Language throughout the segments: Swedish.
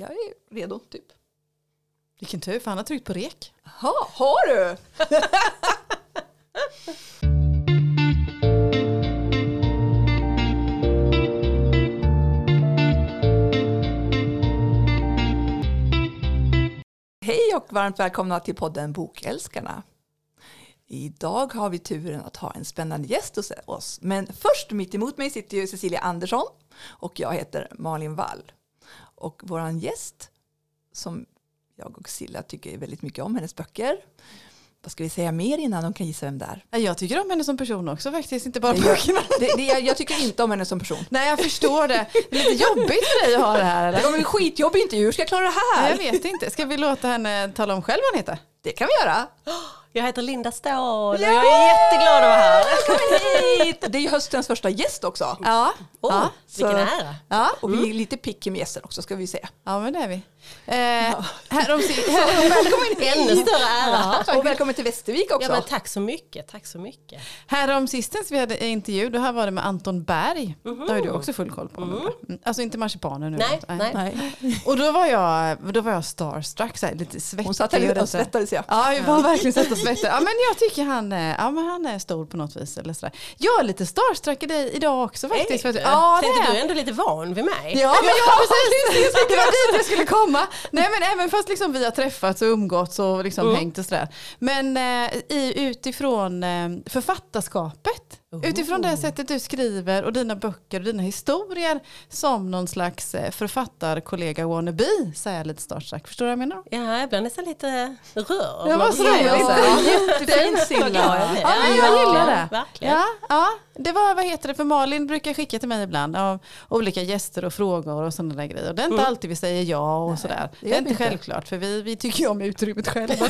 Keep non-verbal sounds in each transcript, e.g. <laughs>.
jag är redo typ. Vilken tur, för han har tryckt på rek. Jaha, har du? <laughs> Hej och varmt välkomna till podden Bokälskarna. Idag har vi turen att ha en spännande gäst hos oss. Men först mitt emot mig sitter ju Cecilia Andersson och jag heter Malin Wall. Och våran gäst som jag och Silla tycker väldigt mycket om hennes böcker. Vad ska vi säga mer innan de kan gissa vem det är? Ja, Jag tycker om henne som person också faktiskt, inte bara Det böckerna. det, det, jag, jag tycker inte om henne som person. Nej, jag förstår det. Det är lite jobbigt för dig att ha det här. Det Eller? kommer en skitjobbig intervju, hur ska jag klara det här? jag vet inte. Ska vi låta henne tala om själv vad hon heter? Det kan vi göra. Jag heter Linda Ståhl och jag är jätteglad att vara här. <laughs> Välkommen hit! Det är höstens första gäst också. Ja, Åh, ja. vilken ära. ja. Och vi är lite picky med gäster också ska vi säga. ja men det är vi. Eh, härom, <laughs> Ännu större ära. Och välkommen till Västervik också. Ja, men tack så mycket, tack så mycket. härom sistens vi hade intervju, då här var det med Anton Berg. Det har du också full koll på. Mm. Alltså inte marsipanen nu. Nej, nej. Nej. Och då var jag, då var jag starstruck, så här, lite svettig. Hon satt här och svettades ja. Ja, jag var verkligen sett svettig. Ja, men jag tycker han är, ja, men han är stor på något vis. Eller sådär. Jag är lite starstruck i dig idag också faktiskt. Att, ja, det är du är ändå lite van vid mig. Ja, men <laughs> ja, precis. Det var dit jag skulle komma. Nej, men även fast liksom vi har träffats och umgåtts och liksom Mm. hängt och sådär. Men eh, i, utifrån eh, författarskapet, Oh. utifrån det sättet du skriver och dina böcker och dina historier som någon slags eh, författarkollega wannabe är jag lite starstruck. Förstår du vad jag menar? Ja, jag blir nästan lite rörd. Säger ser jag? så. Jättefin Vad Silla. Ja, jag gillar det. Verkligen. Ja, ja, det var, vad heter det, för Malin brukar skicka till mig ibland av olika gäster och frågor och sådana där grejer. Och det är inte Mm. alltid vi säger ja och sådär. det Det är inte självklart för vi, vi tycker ju om utrymmet själva. <laughs>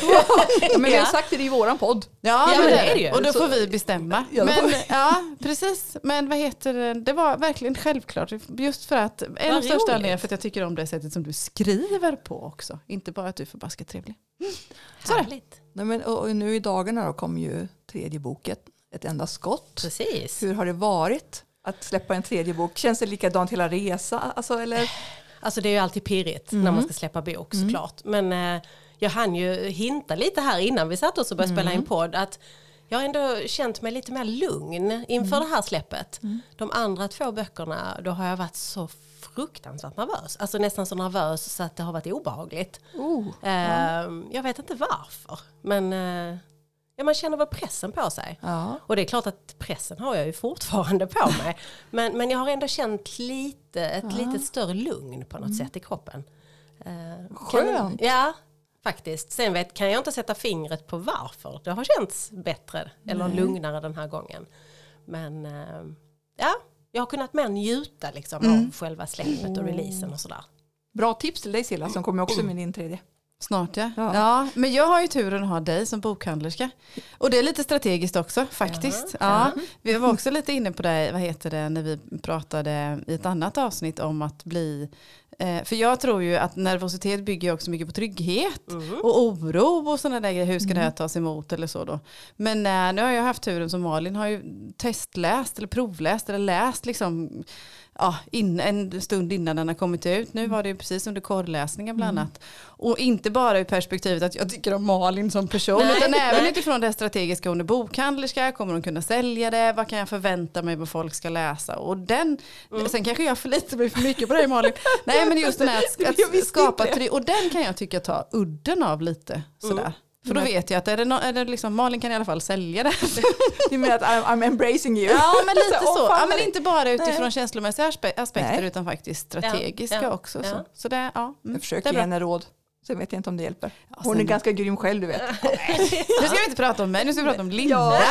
Ja, men vi har sagt det i våran podd. Ja, Ja, men det är det ju. Och då får vi bestämma. Men. Ja, precis. Men vad heter det, det var verkligen självklart. Just för att, en av största anledningarna för att jag tycker om det sättet som du skriver på också. Inte bara att du är förbaskat trevlig. Det. Härligt. Nej, men, och och nu i dagarna då kom ju tredje boken, Ett enda skott. Precis. Hur har det varit att släppa en tredje bok? Känns det likadant hela resa? Alltså, eller? Alltså det är ju alltid pirrigt när man ska släppa bok såklart. Men eh, jag hann ju hinta lite här innan vi satt oss och började spela in podd att jag har ändå känt mig lite mer lugn inför det här släppet. De andra två böckerna, då har jag varit så fruktansvärt nervös. Alltså nästan så nervös så att det har varit obehagligt. Oh, Eh, Jag vet inte varför. Men eh, ja, man känner väl pressen på sig. ja. Och det är klart att pressen har jag ju fortfarande på <laughs> mig. Men, men jag har ändå känt lite, ett lite större lugn på något sätt i kroppen. Eh, kan- Skönt. Ja, faktiskt. Sen vet, kan jag inte sätta fingret på varför. Det har känts bättre eller lugnare den här gången. Men eh, ja, jag har kunnat mer njuta liksom, av själva släppet och releasen och sådär. Bra tips till dig Silla som kommer också med din tredje. Snart ja. Ja. ja. Men jag har ju turen att ha dig som bokhandlerska. Och det är lite strategiskt också faktiskt. Ja, Vi var också lite inne på det, vad heter det, när vi pratade i ett annat avsnitt om att bli eh, för jag tror ju att nervositet bygger också mycket på trygghet och oro och sådana där grejer. Hur ska det här tas emot eller så då. Men eh, nu har jag haft turen som Malin har ju testläst eller provläst eller läst liksom ja, in, en stund innan den har kommit ut. Nu var det precis under korrläsningen bland annat. Och inte bara ur perspektivet att jag tycker om Malin som person, Nej, utan även nej. utifrån det strategiska. Hon är bokhandlerska, kommer hon kunna sälja det? Vad kan jag förvänta mig vad folk ska läsa? Och den, sen kanske jag förlitar mig för mycket på dig Malin. Nej men just den här att, <laughs> att skapa, och den kan jag tycka ta udden av lite sådär. För då vet jag att är det, no, är det liksom, Malin kan i alla fall sälja det. <laughs> Du menar att I'm, I'm embracing you? Ja men lite <laughs> Så, Ja, men inte bara utifrån Nej. känslomässiga aspe aspekter Nej. utan faktiskt strategiska Ja, ja, Mm. också. ja. Så, så det, ja, mm, Jag det försöker är ge henne råd. Sen vet jag inte om det hjälper. Hon sen- är ganska grym själv du vet. <laughs> Nu ska vi inte prata om mig, nu ska vi prata om Linda. Ja,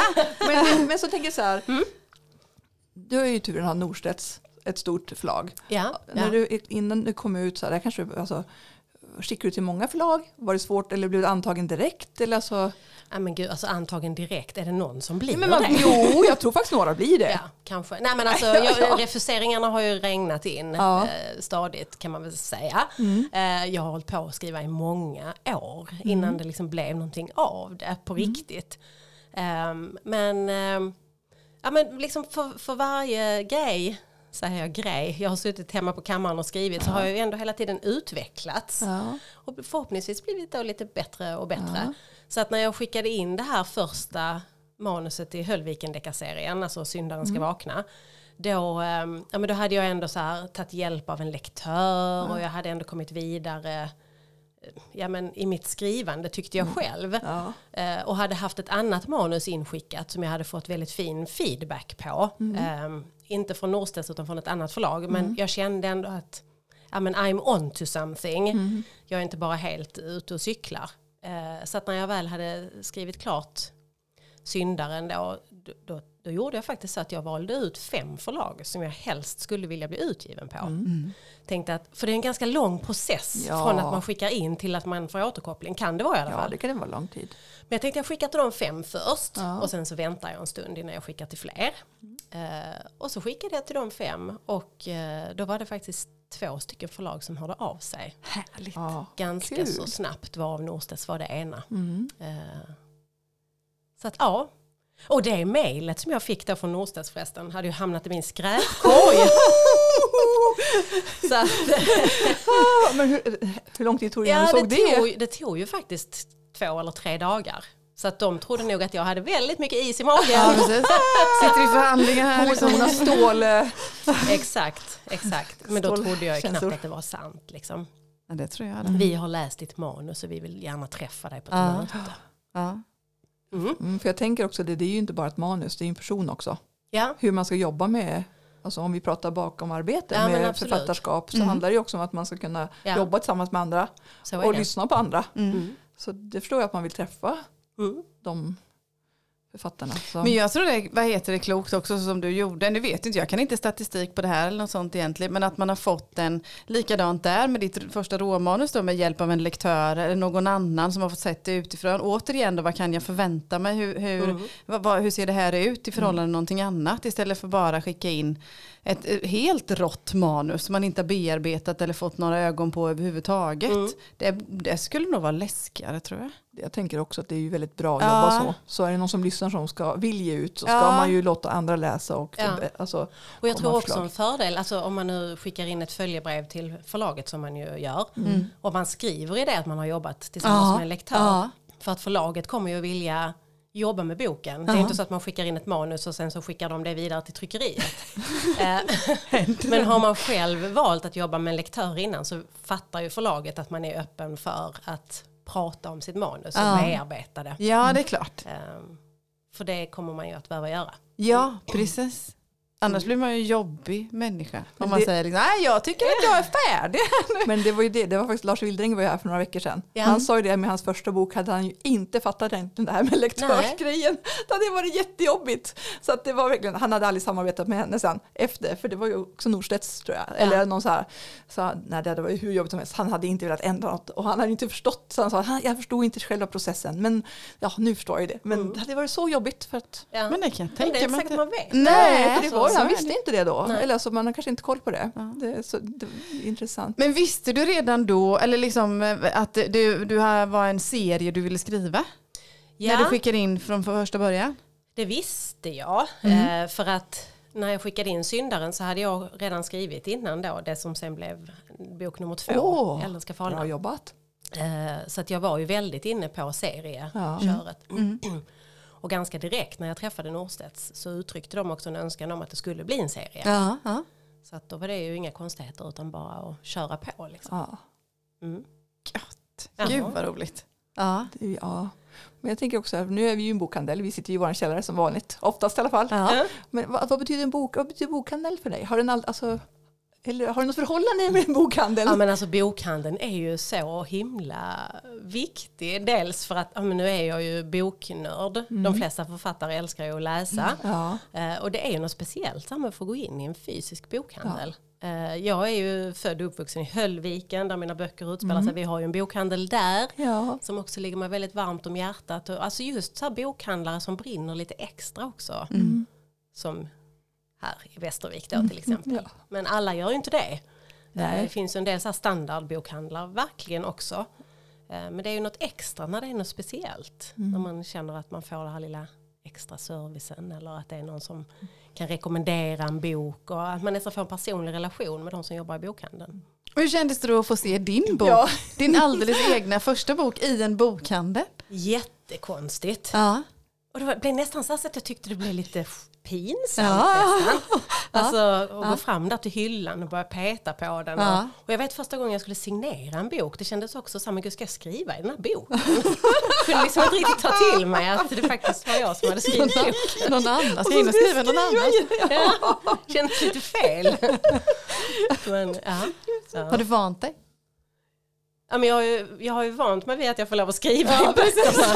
men, men så tänker jag så här. Du har ju turen att ha Norstedts, ett stort förlag. Ja, När ja. du, innan du kom ut så här, där kanske du, alltså, skickade du till många förlag? Var det svårt eller blev du antagen direkt? Eller alltså, Ja, men gud, alltså antagen direkt, är det någon som blir men man, det? jo, jag tror faktiskt några blir det. <laughs> Ja, kanske. Nej men <laughs> alltså, jag, refuseringarna har ju regnat in Ja. eh, stadigt kan man väl säga. Eh, jag har hållit på att skriva i många år innan det liksom blev någonting av det på riktigt. Ehm, men, ehm, ja, men liksom för, för varje grej säger jag, grej. Jag har suttit hemma på kammaren och skrivit så har jag ju ändå hela tiden utvecklats. Ja. Och förhoppningsvis blivit då lite bättre och bättre. Ja. Så att när jag skickade in det här första manuset i Höllviken-deckarserien, alltså Syndaren ska vakna. Då, ehm, ja, men då hade jag ändå så här, tagit hjälp av en lektör och jag hade ändå kommit vidare eh, ja, men i mitt skrivande tyckte jag själv. Ja. Eh, och hade haft ett annat manus inskickat som jag hade fått väldigt fin feedback på. Eh, inte från Norstedts utan från ett annat förlag. Men jag kände ändå att ja, men I'm on to something. Jag är inte bara helt ute och cyklar. Eh, så att när jag väl hade skrivit klart Syndaren då, då, då, då gjorde jag faktiskt så att jag valde ut fem förlag som jag helst skulle vilja bli utgiven på. Tänkte att, för det är en ganska lång process Ja. från att man skickar in till att man får återkoppling. Kan det vara i alla ja, fall. det kan det vara lång tid. Men jag tänkte jag skickar till de fem först Ja. och sen så väntar jag en stund innan jag skickar till fler. Eh, och så skickade jag till de fem och eh, då var det faktiskt två stycken förlag som hörde av sig. Härligt. Ja. Ganska Kul. så snabbt varav Norstedts var det ena. Mm. Eh, så att ja. Och det mejlet som jag fick då från Norstedts förresten hade ju hamnat i min skräpkorg. <laughs> så att, Ja, men hur, hur lång tid tog det innan ja, du såg det, det? tog, det tog ju faktiskt två eller tre dagar. Så att de trodde nog att jag hade väldigt mycket is i <laughs> magen. Ja. Sitter i förhandlingar här. Liksom. hon har stål... eh, <laughs> exakt, exakt. Men då trodde jag knappt att det var sant. Liksom. Ja, det tror jag. Det. Vi har läst ditt manus och vi vill gärna träffa dig på ett Ja. möte. Ja. Mm. Mm, för jag tänker också det, det är ju inte bara ett manus, det är ju en person också. Ja, Hur man ska jobba med, alltså om vi pratar bakom arbete Ja, med författarskap så Mm. handlar det ju också om att man ska kunna jobba tillsammans med andra och det. lyssna på andra. Så det förstår jag att man vill träffa Mm. de författarna. Så. Men jag tror det, vad heter det klokt också som du gjorde, nu vet inte jag, kan inte statistik på det här eller något sånt egentligen, men att man har fått en likadant där med ditt första råmanus då med hjälp av en lektör eller någon annan som har fått sett det utifrån. Återigen då, vad kan jag förvänta mig, hur, hur, Mm. vad, vad, hur ser det här ut i förhållande till någonting annat istället för bara skicka in ett helt rått manus som man inte har bearbetat eller fått några ögon på överhuvudtaget. Mm. Det, det skulle nog vara läskigare tror jag. Jag tänker också att det är ju väldigt bra att Ja. jobba så. Så är det någon som lyssnar som ska, vill ge ut så ska Ja. man ju låta andra läsa. Och Ja. alltså, Och jag tror också förslag. en fördel, alltså om man nu skickar in ett följebrev till förlaget som man ju gör. Och man skriver i det att man har jobbat tillsammans Ja. med en lektör. Ja. För att förlaget kommer ju att vilja jobba med boken. Det är inte så att man skickar in ett manus och sen så skickar de det vidare till tryckeriet. <laughs> Eh, <laughs> Men har man själv valt att jobba med en lektör innan så fattar ju förlaget att man är öppen för att prata om sitt manus och Ja. bearbeta det. Ja, det är klart. Eh, För det kommer man ju att behöva göra. Ja, precis. Annars blir man ju en jobbig människa. Om Men man det- säger liksom, nej jag tycker att jag är färdig. Men det var ju det, det var faktiskt Lars Wildring var ju här för några veckor sedan. Ja. Han sa ju det med hans första bok hade han ju inte fattat egentligen det här med lektörsgrejen. Det hade varit jättejobbigt. Så att det var verkligen, han hade aldrig samarbetat med henne sen efter, för det var ju också Norstedts tror jag. Eller någon så här, så, nej det hade varit hur jobbigt som helst. Han hade inte velat ändra något och han hade inte förstått. Så han sa, "Han- jag förstod inte själva processen, men ja nu förstår jag det. Men det hade varit så jobbigt för att Ja. Men det kan jag Men det är tänka inte mig. säkert man vet. Nej, för det var, så han visste det. inte det då. Nej. Eller så man har kanske inte koll på det. Ja. det, är så, det är intressant. Men visste du redan då, eller liksom eh, att du, du här var en serie du ville skriva? När du Ja, skickade in från första början? det visste jag. Mm. Eh, För att när jag skickade in Syndaren så hade jag redan skrivit innan då det som sen blev bok nummer två, Åh, Elden ska Bra jobbat. Eh, Så att jag var ju väldigt inne på serieköret. Mm. <clears throat> Och ganska direkt när jag träffade Norstedts så uttryckte de också en önskan om att det skulle bli en serie. Ja. ja. Så att då var det ju inga konstigheter utan bara att köra på. Liksom. Ja. Mm. Gött. Jaha. Gud vad roligt. Ja. Det Ja, men jag tänker också att nu är vi ju en bokhandel, vi sitter ju i vår källare som vanligt, oftast i alla fall. Ja. Men vad, vad betyder en bok, vad betyder bokhandel för dig? Har, den all, alltså, eller, har du något förhållande med <laughs> en bokhandel? Ja men alltså bokhandeln är ju så himla viktig. Dels för att ja, men nu är jag ju boknörd. De flesta författare älskar ju att läsa. Ja, Eh, och det är ju något speciellt med att få gå in i en fysisk bokhandel. Eh, jag är ju född och uppvuxen i Höllviken där mina böcker utspelar sig. Vi har ju en bokhandel där. ja. Som också ligger mig väldigt varmt om hjärtat. Alltså just så bokhandlare som brinner lite extra också. Mm. Som här i Västervik då till exempel. Ja. Men alla gör ju inte det. Nej. Eh, Det finns ju en del så standardbokhandlar verkligen också. Eh, Men det är ju något extra när det är något speciellt. Mm. När man känner att man får det här lilla extra servicen eller att det är någon som kan rekommendera en bok och att man nästan får en personlig relation med de som jobbar i bokhandeln. Och hur kändes det då att få se din bok? Ja. Din alldeles egna första bok i en bokhandel? Jättekonstigt. Ja. Och det var- blev nästan så att jag tyckte det blev lite pinsamt Ja. nästan. <laughs> Alltså att gå fram där till hyllan och börja peta på den. Ja. Och, och jag vet första gången jag skulle signera en bok, det kändes också så här, men gud ska jag skriva i den här boken? <laughs> kunde liksom inte riktigt ta till mig att det faktiskt var jag som hade skrivit boken. Någon annan ska in och skriva någon annan. Ja, kändes lite fel. <laughs> Men, ja. Har Ja. du vant dig? Ja, men jag, har ju, jag har ju vant mig vid att jag får lov att skriva i böckerna.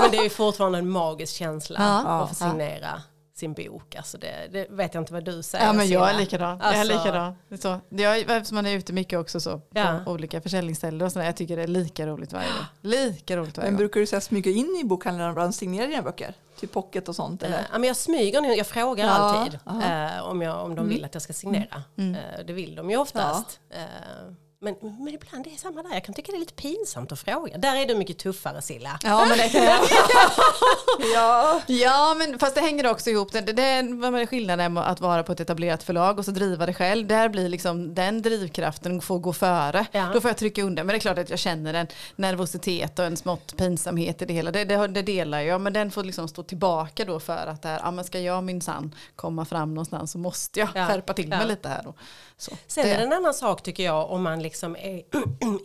Men det är ju fortfarande en magisk känsla Ja. att få signera sin bok. Alltså det, det vet jag inte vad du säger. Ja men jag är likadan. Jag är Alltså, likadan. Så, jag, eftersom man är ute mycket också så på Ja. olika försäljningsställen och sådär. Jag tycker det är lika roligt varje gång. Lika roligt varje Men gång. brukar du så här smyga in i bokhandlarna och signera dina böcker? Typ pocket och sånt? Eh, Eller? Ja, men jag smyger nu, jag frågar Ja, alltid eh, om, jag, om de vill att jag ska signera. Mm. Eh, det vill de ju oftast. Eh, men, men ibland är det samma där, jag kan tycka det är lite pinsamt att fråga. Där är du mycket tuffare Silla. Ja men det kan jag. <laughs> Ja. Ja, men fast det hänger också ihop. Det, det, är skillnaden med att vara på ett etablerat förlag och så driva det själv. Där blir liksom den drivkraften får gå före. Ja. Då får jag trycka under. Men det är klart att jag känner en nervositet och en smått pinsamhet i det hela. Det, det, det delar jag. Men den får liksom stå tillbaka då för att det här, ja, men ska jag minsann komma fram någonstans så måste jag Ja. skärpa till mig Ja. lite här. Och, så. Sen det, är det en annan sak tycker jag om man liksom är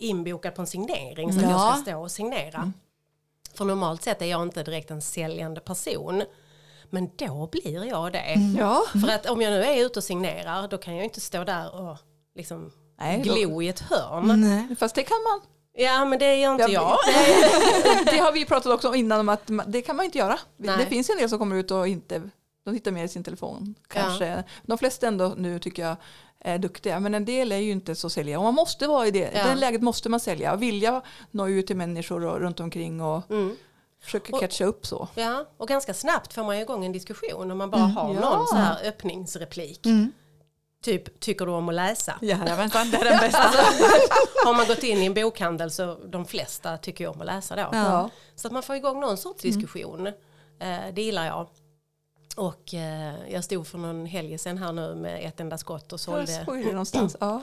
<clears throat> inbokad på en signering så att Ja. jag ska stå och signera. För normalt sett är jag inte direkt en säljande person. Men då blir jag det. ja. För att om jag nu är ute och signerar då kan jag inte stå där och liksom Nej, glo i ett hörn. Nej. Fast det kan man. Ja men det gör inte jag. <laughs> <laughs> Det har vi pratat också om innan om att det kan man inte göra. Nej. Det finns en del som kommer ut och inte, de tittar mer i sin telefon. Kanske. De flesta ändå nu tycker jag är duktiga. Men en del är ju inte så sälja. Och man måste vara i det. Ja. Det läget måste man sälja. Och vilja nå ut till människor och runt omkring och Mm. försöka Och- catcha upp så. Ja, och ganska snabbt får man igång en diskussion om man bara har Ja. någon så här öppningsreplik. Mm. Typ, tycker du om att läsa? Jajamensan, det är den bästa. <laughs> Har man gått in i en bokhandel så de flesta tycker ju om att läsa då. Ja. Så att man får igång någon sorts diskussion. Eh, det gillar jag. Och eh, jag stod för någon helg sen här nu med ett enda skott och Jag sålde. såg det någonstans. Ja.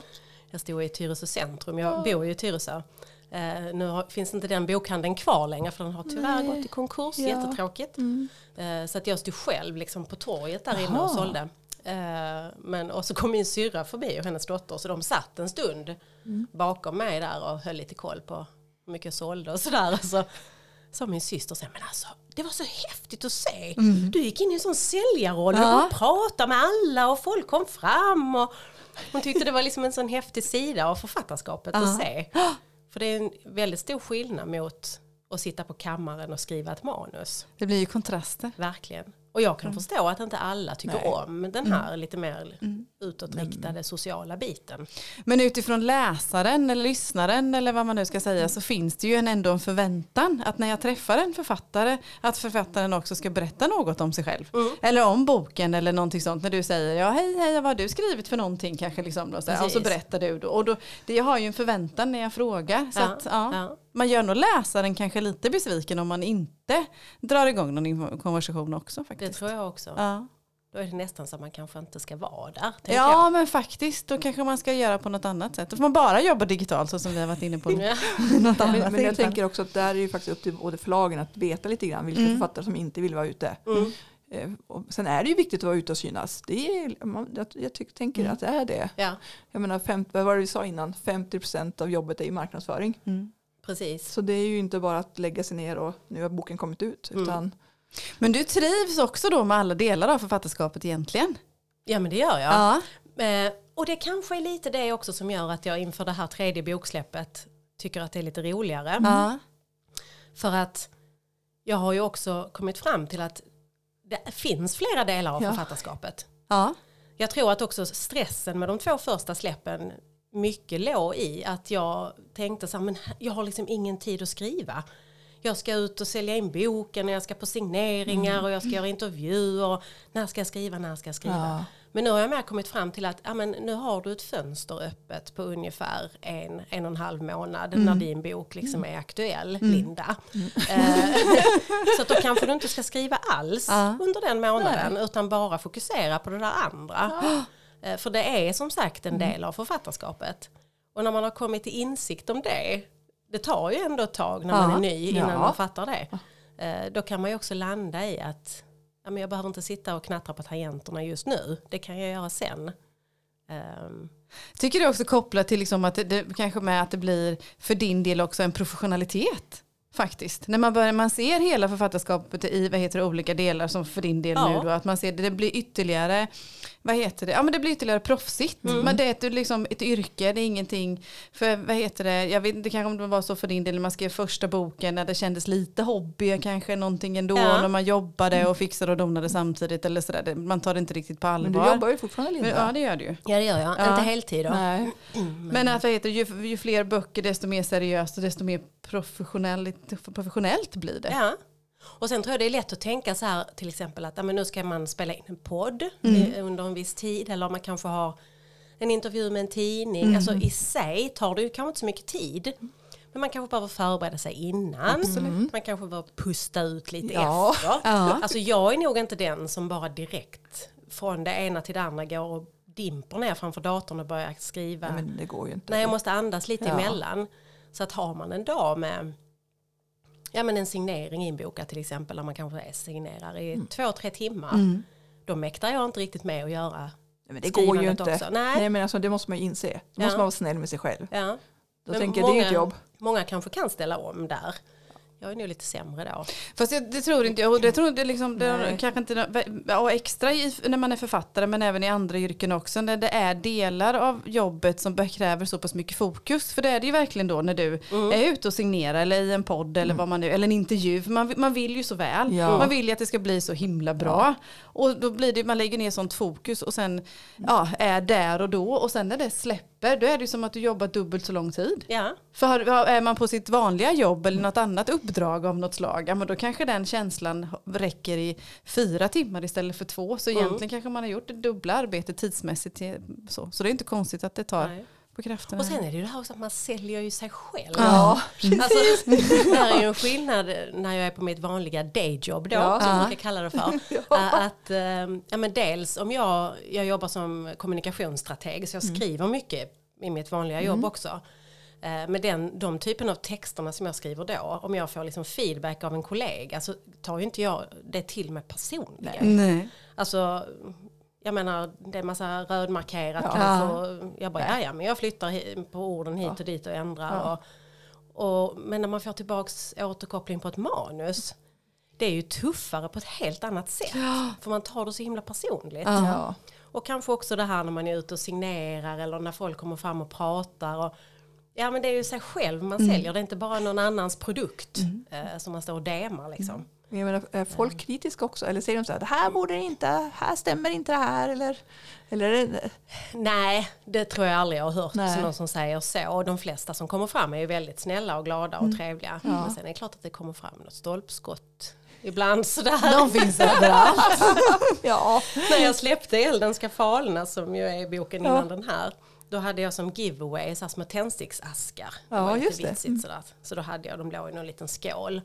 Jag stod i Tyresö centrum, jag bor ju i Tyresö. Eh, nu har, finns inte den bokhandeln kvar längre för den har tyvärr Nej. gått i konkurs, Ja. jättetråkigt. Mm. Eh, så att jag stod själv liksom på torget där inne Jaha. och sålde. Eh, men, och så kom min syrra förbi och hennes dotter så de satt en stund Mm. bakom mig där och höll lite koll på hur mycket jag sålde och sådär. Och så sa min syster sen, men alltså det var så häftigt att se. Du gick in i en sån säljarroll Mm. Ja. och pratade med alla och folk kom fram. Och hon tyckte det var liksom en sån häftig sida av författarskapet Ja. att se. För det är en väldigt stor skillnad mot att sitta på kammaren och skriva ett manus. Det blir ju kontraster. Verkligen. Och jag kan förstå att inte alla tycker Nej. om den här lite mer utåtriktade sociala biten. Men utifrån läsaren eller lyssnaren eller vad man nu ska säga så finns det ju en, ändå en förväntan att när jag träffar en författare att författaren också ska berätta något om sig själv. Mm. Eller om boken eller någonting sånt när du säger ja hej hej vad har du skrivit för någonting kanske liksom då, så här, och så berättar du då. Och då, det, jag har ju en förväntan när jag frågar. Så Ja, att, ja, ja. Man gör nog läsaren kanske lite besviken om man inte drar igång någon konversation också Det faktiskt. tror jag också. Ja. Då är det nästan så att man kanske inte ska vara där. Ja men faktiskt, då kanske man ska göra på något annat sätt. Då får man bara jobba digitalt så som vi har varit inne på <laughs> jag. <laughs> något annat Men, men jag tänker också att där är ju faktiskt upp till både förlagen att veta lite grann vilka Mm. författare som inte vill vara ute. Mm. Eh, sen är det ju viktigt att vara ute och synas. Det är, man, jag, jag tyck, tänker Mm. att det är det. Ja, Jag menar, 50, vad var det vi sa innan? 50% av jobbet är ju marknadsföring. Mm. precis. Så det är ju inte bara att lägga sig ner och nu har boken kommit ut. Mm. Utan, Men du trivs också då med alla delar av författarskapet egentligen? Ja men det gör jag. Ja. Eh, och det kanske är lite det också som gör att jag inför det här tredje boksläppet tycker att det är lite roligare. Ja. För att jag har ju också kommit fram till att det finns flera delar av Ja. författarskapet. Ja. Jag tror att också stressen med de två första släppen mycket låg i att jag tänkte så här, men jag har liksom ingen tid att skriva. Jag ska ut och sälja in boken och jag ska på signeringar och jag ska göra intervjuer. När ska jag skriva, när ska jag skriva? ja. Men nu har jag mer kommit fram till att ja, men nu har du ett fönster öppet på ungefär en, en och en halv månad när din bok liksom är aktuell, Linda. Eh, <laughs> så att då kanske du inte ska skriva alls Ja. under den månaden utan bara fokusera på det där andra. Eh, För det är som sagt en del av författarskapet. Och när man har kommit till insikt om det, det tar ju ändå ett tag när man Ja. är ny innan Ja. man fattar det. Eh, Då kan man ju också landa i att ja, men jag behöver inte sitta och knattra på tangenterna just nu, det kan jag göra sen. Ehm, Tycker du också kopplat till liksom att det, det, kanske med att det blir för din del också en professionalitet? Faktiskt. När man, börjar, man ser hela författarskapet i vad heter det, olika delar som för din del Ja. nu då, att man ser det, det blir ytterligare, vad heter det, ja men det blir ytterligare proffsigt. Mm. Men det är ett, liksom ett yrke, det är ingenting, för vad heter det, jag vet inte kanske om det var så för din del när man skrev första boken när det kändes lite hobby, kanske någonting ändå, Ja. när man jobbade och fixade och donade samtidigt eller sådär, man tar det inte riktigt på allvar. Men du jobbar ju fortfarande Linda. ja det gör du ju. ja det gör jag, Ja. inte heltid då. Nej. Men att vad heter, det, ju, ju fler böcker desto mer seriöst och desto mer professionellt, professionellt blir det. Ja. Och sen tror jag det är lätt att tänka så här till exempel att men nu ska man spela in en podd Mm. eh, under en viss tid eller man kanske har en intervju med en tidning. Mm. Alltså i sig tar det ju kanske inte så mycket tid. Men man kanske behöver förbereda sig innan. Man kanske behöver pusta ut lite Ja. efter. Ja. Alltså jag är nog inte den som bara direkt från det ena till det andra går och dimper ner framför datorn och börjar skriva. Nej, men det går ju inte. Nej, jag måste andas lite Ja. emellan. Så att har man en dag med ja, men en signering inbokad till exempel, där man kanske signerar i Mm. två, tre timmar, då mäktar jag inte riktigt med att göra. Men det går ju inte. också. Nej. Nej. men alltså, det måste man ju inse. Då måste Ja. man vara snäll med sig själv. Ja. Då Men tänker jag, det är ett jobb. Många kanske kan ställa om där. Jag är nog lite sämre då. Fast jag, det tror inte jag. Och det tror inte liksom, det kanske inte, ja, extra i, när man är författare men även i andra yrken också. När det är delar av jobbet som kräver så pass mycket fokus. För det är det ju verkligen då när du Mm. är ute och signerar eller i en podd eller vad man nu, eller en intervju. Man, man vill ju så väl. Ja. Man vill ju att det ska bli så himla bra. Och då blir det, man lägger ner sånt fokus och sen ja, är där och då. Och sen när det släpper då är det ju som att du jobbar dubbelt så lång tid. Ja, För har- är man på sitt vanliga jobb eller något annat uppdrag av något slag, ja, men då kanske den känslan räcker i fyra timmar istället för två. Så Mm. egentligen kanske man har gjort det dubbla arbetet tidsmässigt. Så, så det är inte konstigt att det tar nej. Och sen är det ju det här också att man säljer ju sig själv. Ja, Alltså, <laughs> det här är ju en skillnad när jag är på mitt vanliga dayjob då, Ja. som Ja. jag brukar kalla det för. <laughs> Äh, Att, eh, ja, men dels om jag, jag jobbar som kommunikationsstrateg så jag skriver mycket i mitt vanliga jobb också. Eh, Med den, de typen av texterna som jag skriver då, om jag får liksom feedback av en kollega så tar ju inte jag det till mig personligen. Nej. Alltså, jag menar, det är massa rödmarkerat Ja. kanske. Och jag bara, ja, ja, men jag flyttar på orden hit och dit och ändrar. Och, och, men när man får tillbaks återkoppling på ett manus, det är ju tuffare på ett helt annat sätt. För man tar det så himla personligt. ja. Och kanske också det här när man är ute och signerar eller när folk kommer fram och pratar. Och, ja men det är ju sig själv man säljer, det är inte bara någon annans produkt eh, som man står och demar liksom. Jag menar, är folk kritiska också? Eller säger de så här, det här borde det inte, här stämmer inte det här? Eller, eller Nej, det tror jag aldrig jag har hört Nej. någon som säger så. Och de flesta som kommer fram är ju väldigt snälla och glada och trevliga. Men sen är det klart att det kommer fram något stolpskott ibland sådär. De finns överallt. <laughs> ja, När jag släppte Elden ska falna som ju är boken Ja. innan den här. Då hade jag som giveaway så små tändsticksaskar. Det Ja, var lite just det. vitsigt sådär. Så då hade jag, de låg i någon liten skål.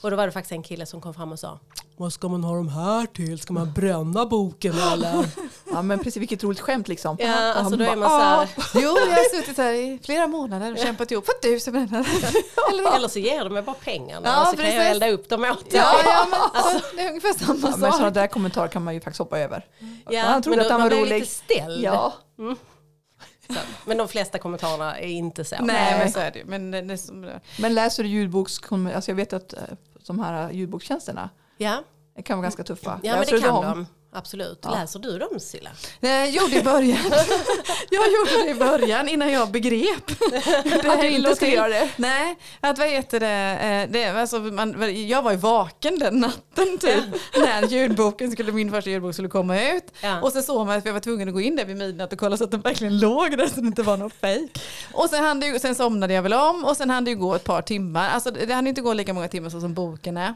Och då var det faktiskt en kille som kom fram och sa Vad ska man ha de här till? Ska man bränna boken <laughs> eller? ja, men precis vilket roligt skämt liksom. ja, alltså då är man så här, Jo, jag har suttit här i flera månader och kämpat ihop för att du ska bränna <laughs> Eller Eller så ger de mig bara pengarna Ja, och så kan jag precis. elda upp dem åt dig. Ja, ja men så, det är ungefär samma Ja, men sådana sak. där kommentarer kan man ju faktiskt hoppa över. Ja, han trodde men att han var rolig. lite ställd. Ja, Så, men de flesta kommentarerna är inte så. Nej, men så är det ju. Men det men läser du ljudboks... Alltså jag vet att eh, de här ljudbokstjänsterna Ja, det kan vara ganska tuffa. ja men läser det du kan de. Absolut. Ja. Läser du dem Silla? Nej, jag gjorde i början. <laughs> jag gjorde det i början innan jag begrep. <laughs> Att du inte ska göra det? Nej, att vad heter det, eh, det alltså man, jag var ju vaken den natten <laughs> typ när ljudboken skulle, min första ljudbok skulle komma ut. Ja. Och så såg man att jag var tvungen att gå in där vid midnatt och kolla så att den verkligen låg där så det inte var något fejk. Och sen, hann det, sen somnade jag väl om och sen hann det ju gå ett par timmar. Alltså det hann inte gå lika många timmar som boken är.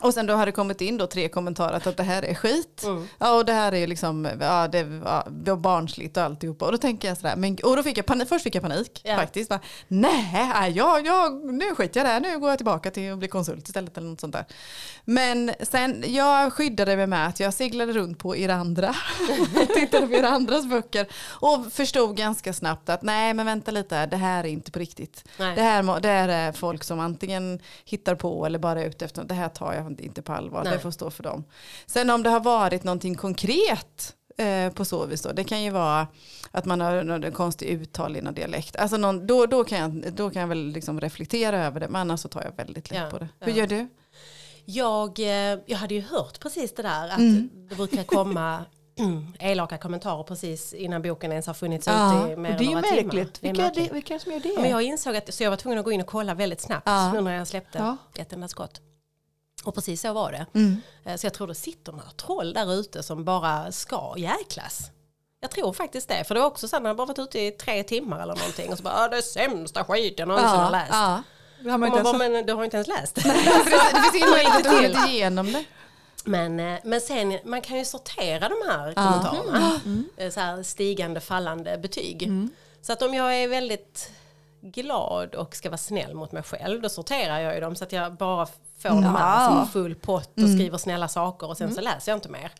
Och sen då har det kommit in då tre kommentarer att det här är skit. Mm. Ja och det här är liksom ja, det var barnsligt och alltihopa. Och då tänker jag sådär, men, och då fick jag panik, först fick jag panik Ja. faktiskt. Bara, Nej, jag, jag, nu skiter jag här, nu går jag tillbaka till att bli konsult istället eller något sånt där. Men sen, jag skyddade mig med att jag seglade runt på er andra <laughs> tittade på era andras böcker och förstod ganska snabbt att nej men vänta lite, det här är inte på riktigt. Nej. Det här, det här är folk som antingen hittar på eller bara är ute efter, det här tar jag inte på allvar, Nej. det får stå för dem. Sen om det har varit någonting konkret eh, på så vis då, det kan ju vara att man har någon konstig uttal i någon dialekt. Alltså någon, då, då, kan jag, då kan jag väl liksom reflektera över det, men annars så tar jag väldigt lätt Ja, på det. ja. Hur gör du? Jag, eh, jag hade ju hört precis det där att Mm. det brukar komma <clears throat> elaka kommentarer precis innan boken ens har funnits Ja, ute i mer det än är några märkligt. timmar. Det är märkligt. det, vilka det som gör det? Ja, Men jag insåg att så jag var tvungen att gå in och kolla väldigt snabbt Ja. nu när jag släppte Ja. ett enda skott. Och precis så var det. Mm. Eh, Så jag tror det sitter några troll där ute som bara ska jäklas. Jag tror faktiskt det. För det var också så att man har bara varit ute i tre timmar eller någonting och så bara "Ah, det är sämsta skit jag någonsin har läst. ja. Det har man inte man bara, ens, men du har inte ens läst. <laughs> Det det finns ingen möjlighet till. gå igenom det. Men, eh, men sen, man kan ju sortera de här kommentarerna. Eh, Så här stigande, fallande betyg. Så att om jag är väldigt glad och ska vara snäll mot mig själv, då sorterar jag ju dem så att jag bara får de här som har full pott och skriver snälla saker och sen så läser jag inte mer.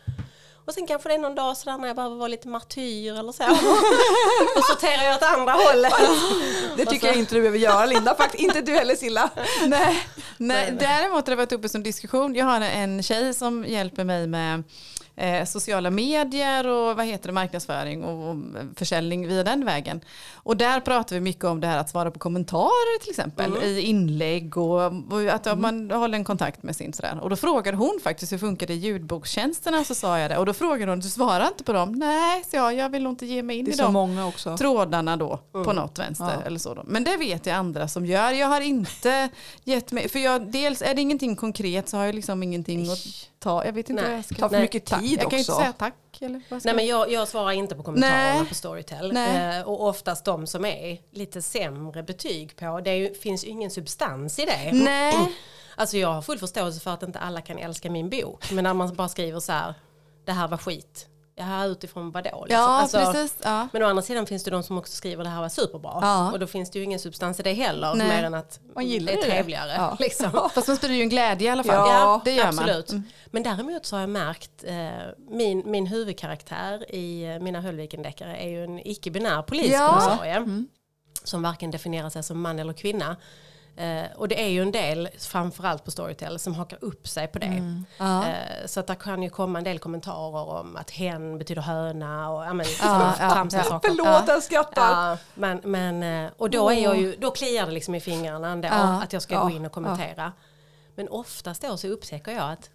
Och sen kanske det är någon dag sådär när jag behöver vara lite martyr eller så. <laughs> <laughs> Då sorterar jag åt andra hållet. <laughs> det tycker jag inte du behöver göra Linda. Faktiskt inte du heller Silla. Nej, nej, däremot har det varit uppe som diskussion. Jag har en tjej som hjälper mig med eh, sociala medier och vad heter det, marknadsföring och, och försäljning via den vägen. Och där pratar vi mycket om det här att svara på kommentarer till exempel i inlägg och, och att man håller en kontakt med sin sådär. Och då frågade hon faktiskt hur funkar det i ljudbokstjänsterna och så sa jag det. Och då frågade hon, du svarar inte på dem? Nej, så jag, jag vill nog inte ge mig in i så dem många också. trådarna då på något vänster Ja. eller så. Då. Men det vet jag andra som gör. Jag har inte <laughs> gett mig, för jag, dels är det ingenting konkret så har jag liksom ingenting att ta. Jag vet inte Nej. vad jag ska tar för mycket tack. Tid Jag kan ju också. inte säga tack. Eller Nej men jag, jag svarar inte på kommentarerna Nej. på Storytel. Nej. Eh, och oftast de som är lite sämre betyg på, det ju, finns ju ingen substans i det. Nej. <clears throat> Alltså jag har full förståelse för att inte alla kan älska min bok. Men när man bara skriver så här, det här var skit. Ja, utifrån vadå? Liksom. Ja, Alltså, precis. Ja. Men å andra sidan finns det de som också skriver det här var superbra. Ja. Och då finns det ju ingen substans i det heller. Nej. Mer än att Man gillar det är det. trevligare. Ja. <laughs> Liksom. Fast man sprider ju en glädje i alla fall. Ja, det gör Absolut. man. Men däremot så har jag märkt, eh, min, min huvudkaraktär i eh, mina Höllviken-deckare är ju en icke-binär poliskommissarie. Som varken definierar sig som man eller kvinna. Eh, och det är ju en del, framförallt på Storytel, som hakar upp sig på det. Ja. Eh, så att det kan ju komma en del kommentarer om att hen betyder höna och ja, men, Ja, ja, ja, ja. saker. Förlåt, jag skrattar. Men, men, eh, och då, är jag ju, då kliar det liksom i fingrarna ändå att jag ska gå in och kommentera. Men oftast då så upptäcker jag att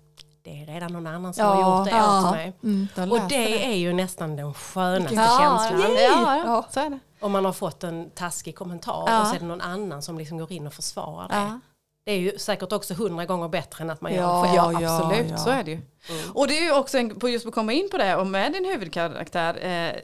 det är redan någon annan som Ja, har gjort det ja. åt mig. Mm, Och läser det är ju nästan den skönaste ja, känslan. Ja, ja, Ja. så är det. Om man har fått en taskig kommentar Ja. och så är det någon annan som liksom går in och försvarar det. Ja. Det är ju säkert också hundra gånger bättre än att man gör det själv. Ja, absolut. ja. Så är det ju. Och det är ju också, en, på just att komma in på det, och med din huvudkaraktär, eh,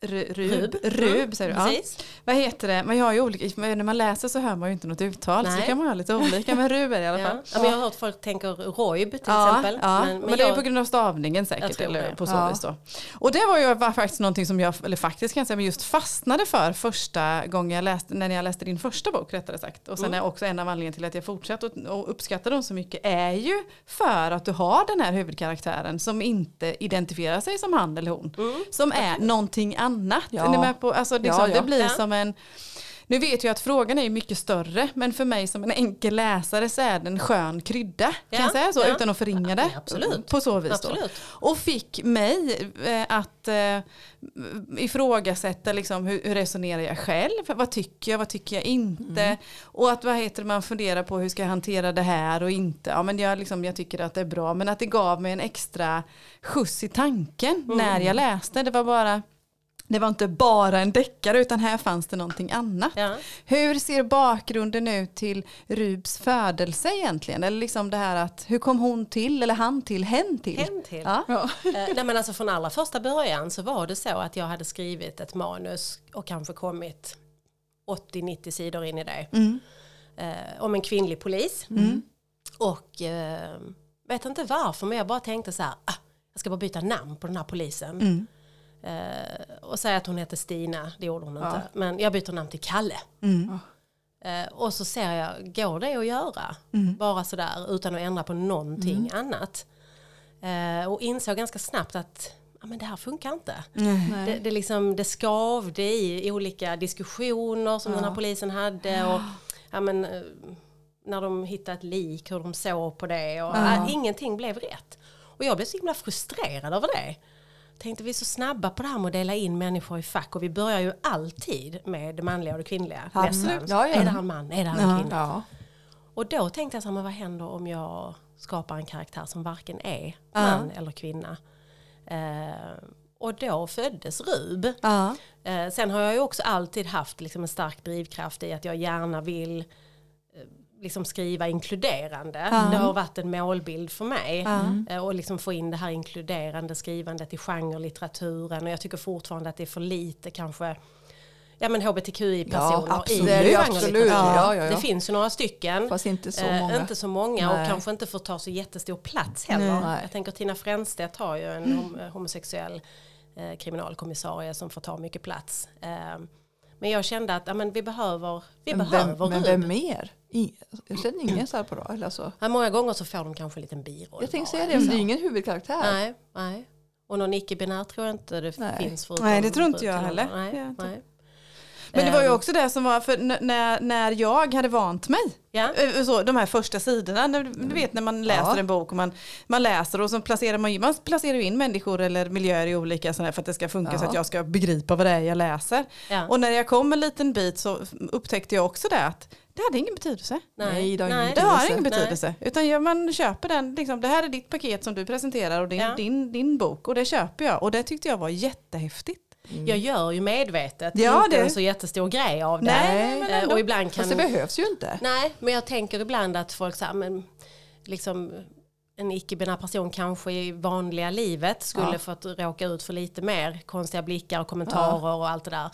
Rub, Rub. Rub, Mm, säger du. Ja. Vad heter det? Man har ju olika, när man läser så hör man ju inte något uttal, så Nej. det kan man ha lite olika, men Rub är det i alla Ja. fall. Ja, men jag har hört folk tänker Roib till Ja, exempel. ja. Men, Men, men det är jag- på grund av stavningen säkert, eller på så Ja. vis då. Och det var ju var faktiskt någonting som jag, eller faktiskt kan jag säga, men just fastnade för första gången jag läste, när jag läste din första bok rättare sagt. Och sen Mm. är också en av anledningarna till att jag fortsatte och, och uppskattar dem så mycket är ju för att du har den här huvudkaraktären som inte identifierar sig som han eller hon. Mm. Som är någonting annat. Ja. Är ni med på, alltså liksom, Ja. Det blir som en nu vet jag att frågan är mycket större, men för mig som en enkel läsare så är den en skön krydda. Kan Ja, jag säga så? Utan att förringa det. Absolut. På så vis då. Absolut. Och fick mig eh, att eh, ifrågasätta liksom, hur, hur resonerar jag själv? Vad tycker jag? Vad tycker jag inte? Mm. Och att vad heter man funderar på hur ska jag hantera det här och inte. Ja, men jag, liksom, jag tycker att det är bra. Men att det gav mig en extra skjuts i tanken Mm. när jag läste. Det var bara det var inte bara en deckare utan här fanns det någonting annat. Ja. Hur ser bakgrunden ut till Rubs födelse egentligen? Eller liksom det här att hur kom hon till eller han till, hen till? Hen till. Ja. Ja. Eh, nej men alltså från allra första början så var det så att jag hade skrivit ett manus och kanske kommit 80-90 sidor in i det. Mm. Eh, om en kvinnlig polis. Och eh, vet inte varför men jag bara tänkte så här, ah, jag ska bara byta namn på den här polisen. Eh, och säga att hon heter Stina, det gjorde hon inte. Men jag byter namn till Kalle. Eh, och så ser jag, går det att göra? Bara sådär utan att ändra på någonting annat. Eh, och insåg ganska snabbt att ja, men det här funkar inte. Det, det, liksom, det skavde i olika diskussioner som den här polisen hade. Och, ja, men, eh, när de hittade ett lik, hur de såg på det. Och, äh, ingenting blev rätt. Och jag blev så himla frustrerad över det. Tänkte vi är så snabba på det här med att dela in människor i fack och vi börjar ju alltid med det manliga och det kvinnliga. Absolut. Ja, ja. Är det här en man? Är det här en kvinna? Ja. Och då tänkte jag så här, men vad händer om jag skapar en karaktär som varken är man eller kvinna? Eh, och då föddes Rub. Eh, sen har jag ju också alltid haft liksom, en stark drivkraft i att jag gärna vill liksom skriva inkluderande. Det har varit en målbild för mig. Eh, och liksom få in det här inkluderande skrivandet i genrelitteraturen. Och jag tycker fortfarande att det är för lite kanske Ja men hbtqi-personer Ja, i absolut. Ja, ja, ja. Det finns ju några stycken. Fast inte så Eh, många. inte så många Nej. och kanske inte får ta så jättestor plats heller. Nej. Jag tänker Tina Fränstedt har ju en eh, homosexuell eh, kriminalkommissarie som får ta mycket plats. Eh, men jag kände att ja, men vi behöver, vi Men behöver vem, men vem mer? I, jag känner ingen så då. Eller alltså. Ja, många gånger så får de kanske en liten biroll. Jag tänkte säga det, men det är så. ingen huvudkaraktär. Nej, nej. Och någon icke-binär tror jag inte det Nej. finns förutom Nej, det tror inte jag heller. Nej, nej. Men det var ju Ehm, också det som var, för när, när jag hade vant mig, Ja. eh, så, de här första sidorna, när, du vet när man läser Ja. en bok och man, man läser och så placerar man ju, man placerar ju in människor eller miljöer i olika sådana för att det ska funka så Ja. att jag ska begripa vad det är jag läser. Ja. Och när jag kom en liten bit så upptäckte jag också det att det hade ingen betydelse. Nej, det har ingen betydelse. har ingen betydelse. Utan ja, man köper den, liksom, det här är ditt paket som du presenterar och din, Ja. din, din bok och det köper jag. Och det tyckte jag var jättehäftigt. Jag gör ju medvetet Ja, inte det- en så jättestor grej av det. Nej, men Eh, ändå. och ibland kan Fast det behövs ju inte. Nej, men jag tänker ibland att folk säger, men liksom en icke-binär person kanske i vanliga livet skulle Ja. fått råka ut för lite mer konstiga blickar och kommentarer och allt det där.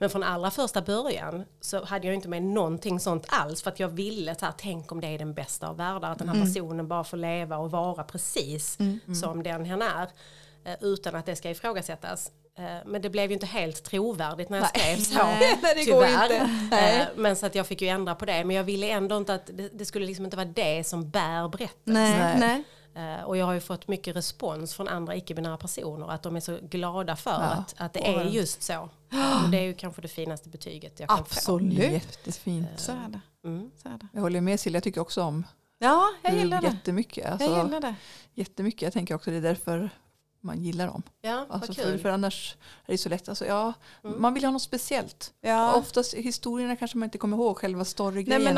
Men från allra första början så hade jag inte med någonting sånt alls för att jag ville så här, tänk om det är den bästa av världar, att den här Mm. personen bara får leva och vara precis som den hen är. eh, Utan att det ska ifrågasättas. Eh, Men det blev ju inte helt trovärdigt när jag Nej. skrev så. <laughs> Nej, det går tyvärr. inte. Nej. Eh, Men så att jag fick ju ändra på det. Men jag ville ändå inte att det, det skulle liksom inte vara det som bär berättelsen. Nej, Nej. Eh, Och jag har ju fått mycket respons från andra icke-binära personer att de är så glada för Ja. att, att det är just så. Och det är ju kanske det finaste betyget jag kan få. Absolut. Jättefint. Så är det. Mm. Så är det. Jag håller med Silja, jag tycker också om Ja, jag gillar det. jättemycket. Jag Alltså, gillar det. jättemycket. Jag tänker också det är därför man gillar dem. Ja, Alltså för, för annars är det så lätt. Alltså, ja, Mm. Man vill ha något speciellt. Ja. Oftast historierna kanske man inte kommer ihåg, själva storygrejerna. men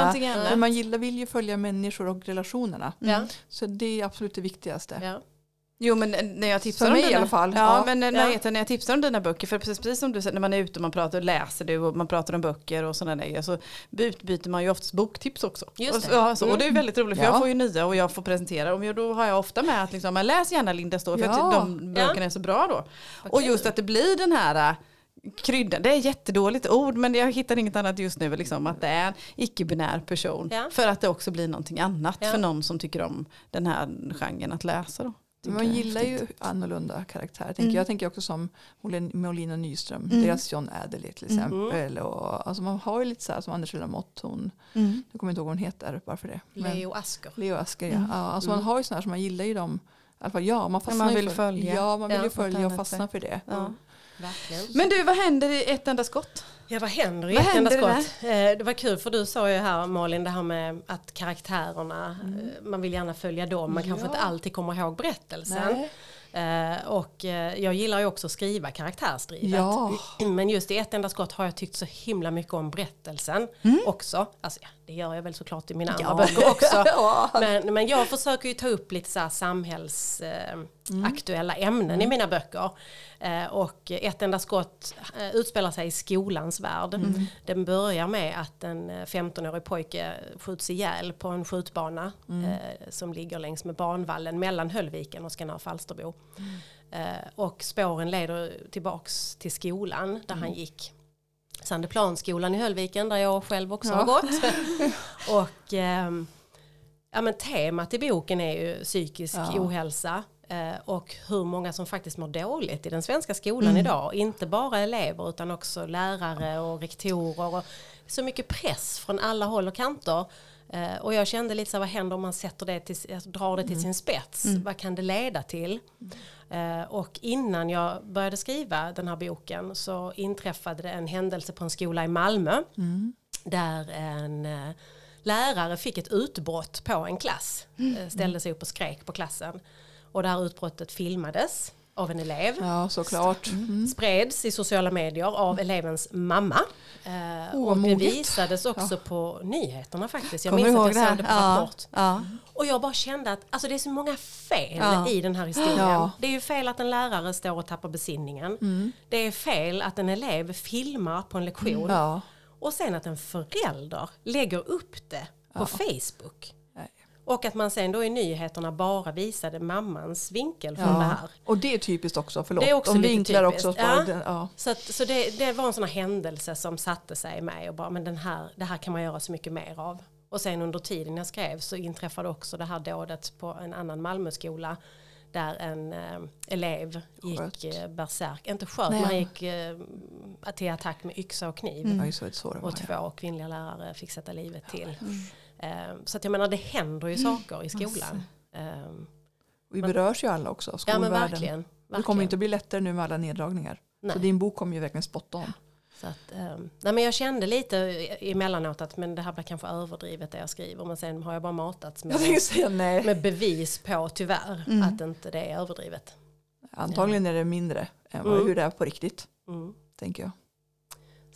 men man gillar, vill ju följa människor och relationerna. Ja, Så det är absolut det viktigaste. Ja. Jo men när jag tipsar om mig i dina, alla fall. Ja, Ja. men när, Ja. heter, när jag tipsar om dina böcker, för precis, precis som du säger, när man är ute och man pratar och läser du och man pratar om böcker och sådana grejer så utbyter man ju oftast boktips också. Just och, det. ja, så, och det är väldigt roligt för Ja. jag får ju nya och jag får presentera och då har jag ofta med att liksom, läs gärna Linda Ståhl för Ja. att de böckerna är så bra då. Vad Och just att det blir den här äh, kryddan, det är jättedåligt ord men jag hittar inget annat just nu, liksom, att det är en icke-binär person. Ja. För att det också blir någonting annat Ja. för någon som tycker om den här genren att läsa. Då. Man gillar ju annorlunda karaktärer. Tänker Mm. jag. tänker också som Molin- Molina Nyström, Mm. deras John Adderley till exempel. Och, alltså man har ju lite så här som Anders Lamott, hon, Mm. jag kommer inte ihåg vad hon heter bara för det. Men- Leo Asker. Leo Asker, ja. Mm. ja alltså Mm. man har ju sådana här som man gillar ju dem. I alla fall ja, man fastnar man ju vill för, följa. Ja, man vill Ja, ju följa och fastna för det. Ja. Men du, vad händer i ett enda skott? Ja, vad händer i Vad ett enda skott? Eh, Det var kul för du sa ju här Malin det här med att karaktärerna, eh, man vill gärna följa dem, man kanske Ja. inte alltid kommer ihåg berättelsen. Nej. Eh, och eh, jag gillar ju också att skriva karaktärsdrivet. Ja. Men just i ett enda skott har jag tyckt så himla mycket om berättelsen också. Alltså, det gör jag väl såklart i mina andra Ja. böcker också. <laughs> Ja. Men, men jag försöker ju ta upp lite så samhällsaktuella eh, ämnen i mina böcker. Eh, och ett enda skott eh, utspelar sig i skolans värld. Den börjar med att en eh, 15-årig pojke skjuts ihjäl på en skjutbana eh, som ligger längs med banvallen mellan Höllviken och Skanör Falsterbo. Eh, och spåren leder tillbaks till skolan där han gick. Sandeplanskolan i Höllviken där jag själv också har Ja. gått. <laughs> och ehm, ja, men temat i boken är ju psykisk Ja. ohälsa eh, och hur många som faktiskt mår dåligt i den svenska skolan Mm. idag. Inte bara elever utan också lärare och rektorer. Och så mycket press från alla håll och kanter. Eh, och jag kände lite så här, vad händer om man sätter det till, drar det till Mm. sin spets? Vad kan det leda till? Eh, och innan jag började skriva den här boken så inträffade det en händelse på en skola i Malmö. Där en eh, lärare fick ett utbrott på en klass. Eh, ställde sig upp och skrek på klassen. Och det här utbrottet filmades av en elev. Ja, såklart. Mm. Spreds i sociala medier av elevens mamma. Eh, och det visades också på nyheterna faktiskt. Jag Kommer minns att jag såg det på här? Rapport. Ja. Och jag bara kände att alltså, det är så många fel Ja. i den här historien. Ja. Det är ju fel att en lärare står och tappar besinningen. Mm. Det är fel att en elev filmar på en lektion. Ja. Och sen att en förälder lägger upp det på Facebook. Och att man sen då i nyheterna bara visade mammans vinkel från det Ja. här. Och det är typiskt också, förlåt. Det är också De vinklar typiskt. också. Ja. den, ja. Så, att, så det, det var en sån här händelse som satte sig i mig och bara men den här, det här kan man göra så mycket mer av. Och sen under tiden jag skrev så inträffade också det här dådet på en annan Malmöskola där en eh, elev gick eh, bärsärk, inte sköt, men han gick eh, till attack med yxa och kniv. Det det var. Och två kvinnliga lärare fick sätta livet till. Eh, så att jag menar det händer ju saker i skolan. Eh, Vi berörs ju alla också. ja men Skolvärlden. verkligen. Det kommer verkligen. inte att bli lättare nu med alla neddragningar. Nej. Så din bok kommer ju verkligen spot on. Så att, ehm, nej men jag kände lite emellanåt att men det här blir kanske överdrivet det jag skriver. Men sen har jag bara matats Jag med, nej. med bevis på tyvärr att inte det är överdrivet. Antagligen är det mindre än Mm. hur det är på riktigt. Mm. Tänker jag.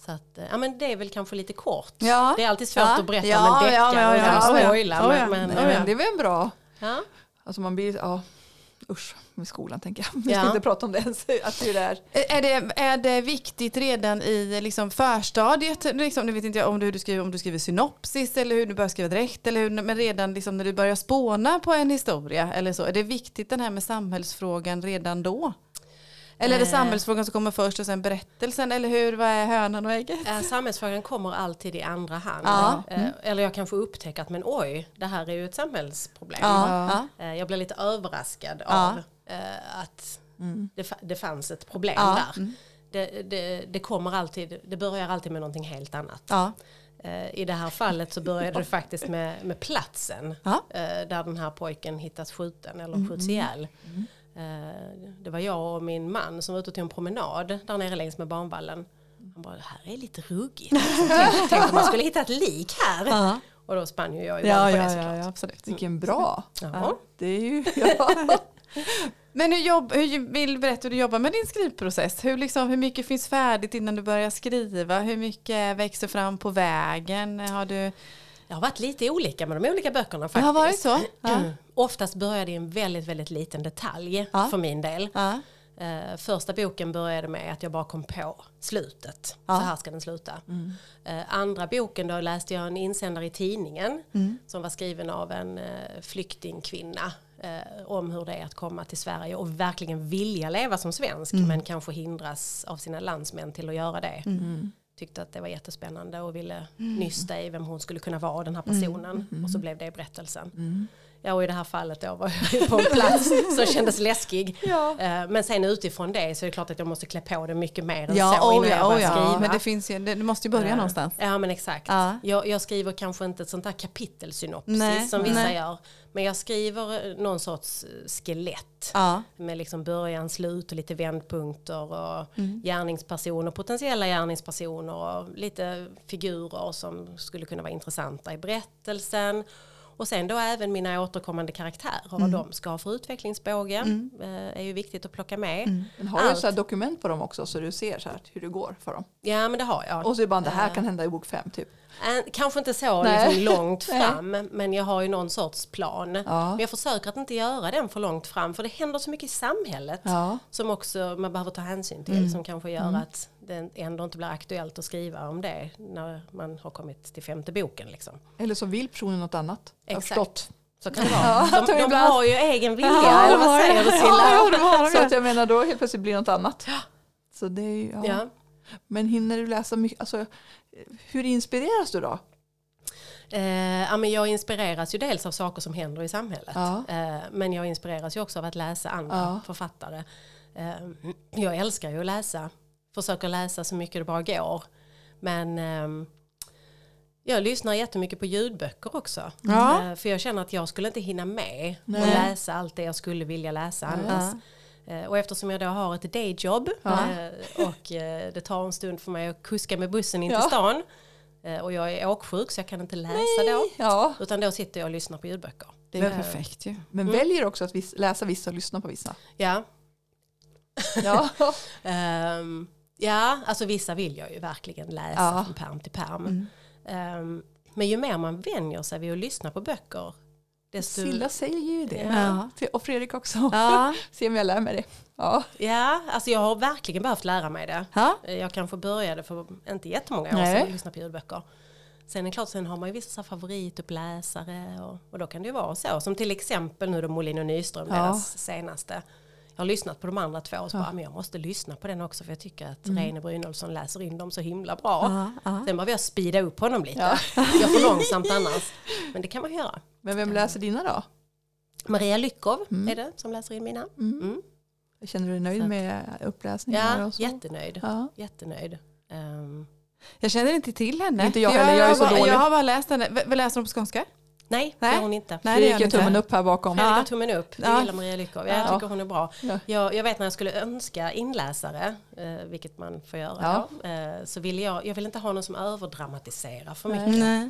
Så att, eh, ja men det är väl kanske lite kort. Ja. Det är alltid svårt Ja. att berätta Ja, om en ja, deckare ja, och ja, ja. spoila. Ja. Men, men, men det är väl bra. ja. Alltså man blir, ja usch med skolan tänker jag. Vi ska inte prata om det ens. Att det är. Är det, är det viktigt redan i liksom förstadiet, liksom, nu vet inte jag om du, du skriver, om du skriver synopsis eller hur du börjar skriva direkt, eller hur, men redan liksom när du börjar spåna på en historia eller så, är det viktigt den här med samhällsfrågan redan då? Eller är det Eh. samhällsfrågan som kommer först och sen berättelsen, eller hur, vad är hönan och ägget? Eh, Samhällsfrågan kommer alltid i andra hand. Ja. Eh, Eller jag kanske upptäcker att men oj, det här är ju ett samhällsproblem. Ja, ja. Jag blev lite överraskad Ja. av att det, fa- det fanns ett problem Ja. där. Det, det, det kommer alltid, det börjar alltid med någonting helt annat. ja. I det här fallet så började det <laughs> faktiskt med, med platsen Ja. där den här pojken hittas skjuten eller skjuts ihjäl. Eh, Det var jag och min man som var ute och tog en promenad där nere längs med banvallen. Han bara, det här är lite ruggigt. <laughs> Liksom, tänk, tänk om man skulle hitta ett lik här. Ja. Och då spann ju jag Ja, igång på ja, det ja, såklart. ja, absolut. Vilken bra. Jaha. Det är ju, <laughs> ja. Men hur, jobb, hur vill berätta hur du jobbar med din skrivprocess? Hur, liksom, hur mycket finns färdigt innan du börjar skriva? Hur mycket växer fram på vägen? Har du... Jag har varit lite olika med de olika böckerna Det faktiskt. har varit så? Ja. Oftast började i en väldigt, väldigt liten detalj Ja. för min del. Ja. Eh, första boken började med att jag bara kom på slutet. Ja. Så här ska den sluta. Eh, andra boken då läste jag en insändare i tidningen som var skriven av en eh, flyktingkvinna om hur det är att komma till Sverige och verkligen vilja leva som svensk men kanske hindras av sina landsmän till att göra det. Tyckte att det var jättespännande och ville nysta i vem hon skulle kunna vara den här personen. Och så blev det berättelsen. Ja, och i det här fallet då var jag på en plats som <laughs> kändes läskig. Ja. Eh, Men sen utifrån det så är det klart att jag måste klä på det mycket mer än Ja, så oh innan ja, jag oh börjar ja. skriva. Men det finns ju, det, du måste ju börja Eh, någonstans. Ja men exakt. Ja. Jag, jag skriver kanske inte ett sånt där kapitelsynopsis Nej, som vissa nej. gör. Men jag skriver eh, någon sorts skelett. Ja. Med liksom början, slut och lite vändpunkter och Mm. gärningspersoner, potentiella gärningspersoner och lite figurer som skulle kunna vara intressanta i berättelsen. Och sen då även mina återkommande karaktärer, Mm. vad de ska ha för utvecklingsbåge. Eh, är ju viktigt att plocka med. Mm. Men har du Allt. så här dokument på dem också så du ser så hur det går för dem? Ja men det har jag. Och så är det bara det här kan hända i bok fem typ. Eh, Kanske inte så liksom långt <laughs> fram, men jag har ju någon sorts plan. Ja. Men jag försöker att inte göra den för långt fram, för det händer så mycket i samhället Ja. som också man behöver ta hänsyn till, som kanske gör att det ändå inte blir aktuellt att skriva om det när man har kommit till femte boken. Liksom. Eller så vill personen något annat. Exakt. Så kan det vara. <laughs> De, de har ju egen vilja, Ja, eller vad säger du Silla? Så att jag menar då helt plötsligt blir det något annat. Så det är ju, ja. Ja. Men hinner du läsa mycket, alltså hur inspireras du då? Eh, ja, men jag inspireras ju dels av saker som händer i samhället. Ja. Eh, men jag inspireras ju också av att läsa andra författare. Eh, jag älskar ju att läsa. Försöker läsa så mycket det bara går. Men ehm, jag lyssnar jättemycket på ljudböcker också. Ja. Eh, för jag känner att jag skulle inte hinna med Nej. att läsa allt det jag skulle vilja läsa annars. Eh, Och eftersom jag då har ett dayjob Ja. eh, och eh, det tar en stund för mig att kuska med bussen in till Ja. stan eh, och jag är åksjuk så jag kan inte läsa då. Ja, Utan då sitter jag och lyssnar på ljudböcker. Det är perfekt ju. men väljer också att läsa vissa och lyssna på vissa. Ja, Ja, <laughs> Ehm, ja, alltså vissa vill jag ju verkligen läsa Ja. från pärm till pärm. Mm. Ehm, men ju mer man vänjer sig vid att lyssna på böcker desto... Silla säger ju det. Ja. Och Fredrik också. Ja. <laughs> Se om jag lär mig det. Ja, Ja, alltså jag har verkligen behövt lära mig det. Ja. Jag kanske började för inte jättemånga år Nej. sedan att lyssna på ljudböcker. Sen är det klart, sen har man ju vissa favorituppläsare och, och då kan det ju vara så. Som till exempel nu då Molin och Nyström, Ja. deras senaste. Jag har lyssnat på de andra två och så bara, men jag måste lyssna på den också för jag tycker att Reine Brynolfsson läser in dem så himla bra. Ja, ja. Sen behöver jag speeda upp honom lite. Ja. Jag får långsamt annars. Men det kan man göra. men vem läser dina då? Maria Lyckov Mm. är det som läser in mina. Mm. Mm. Känner du dig nöjd med uppläsningar? Ja, och så? jättenöjd. Ja. Jättenöjd. Ehm, Jag känner inte till henne. Inte jag För heller, jag är har så bara, dålig. Jag har bara läst henne. V- Vad läser hon på skånska? Nej, det Nej. gör hon inte. Nej, det gör inte. tummen upp här bakom. Ja. har tummen upp. Vi Ja. gillar Maria Lyckov. Jag Ja. tycker hon är bra. Ja. Jag, jag vet när jag skulle önska inläsare, eh, vilket man får göra, Ja. eh, så vill jag, jag vill inte ha någon som överdramatiserar för mycket. Nej.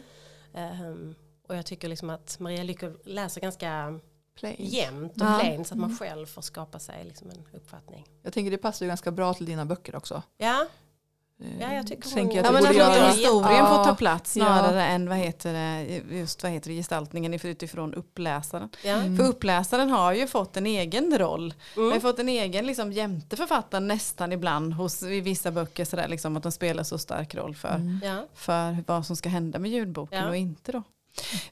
Ehm, och jag tycker liksom att Maria Lyckov läser ganska Plain. jämnt och Ja. plain så att man själv får skapa sig liksom en uppfattning. Jag tänker det passar ju ganska bra till dina böcker också. Ja, Eh, Ja, jag tycker så tänker hon- Ja, att att borde göra. historien Ja. få ta plats Ja. snarare än vad heter det, just vad heter det, gestaltningen utifrån uppläsaren. ja. Mm. För uppläsaren har ju fått en egen roll. Mm. Har fått en egen liksom, jämte författaren nästan ibland hos, i vissa böcker sådär, liksom, att de spelar så stark roll för, Mm. ja. för vad som ska hända med ljudboken Ja. och inte då.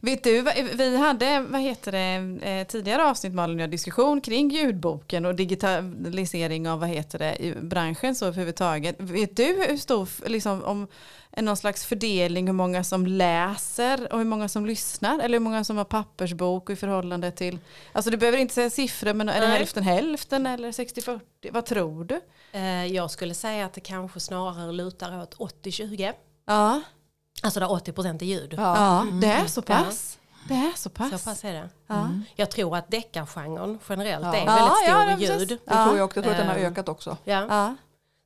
Vet du, vi hade vad heter det, eh, tidigare avsnitt Malin och jag, diskussion kring ljudboken och digitalisering av vad heter det, i branschen så överhuvudtaget. Vet du hur stor, liksom, om en någon slags fördelning hur många som läser och hur många som lyssnar eller hur många som har pappersbok i förhållande till, alltså du behöver inte säga siffror men är det Nej. hälften hälften eller 60-40, vad tror du? Eh, jag skulle säga att det kanske snarare lutar åt 80-20. Ja, Alltså där 80% är ljud. Ja. ja det är så pass. Det är så pass. Så pass är det. Ja. Jag tror att deckargenren generellt Ja. är en Ja, väldigt ja, stor det i precis. ljud. Det tror jag också. Jag tror att den har Ehm. ökat också. Ja. Ja.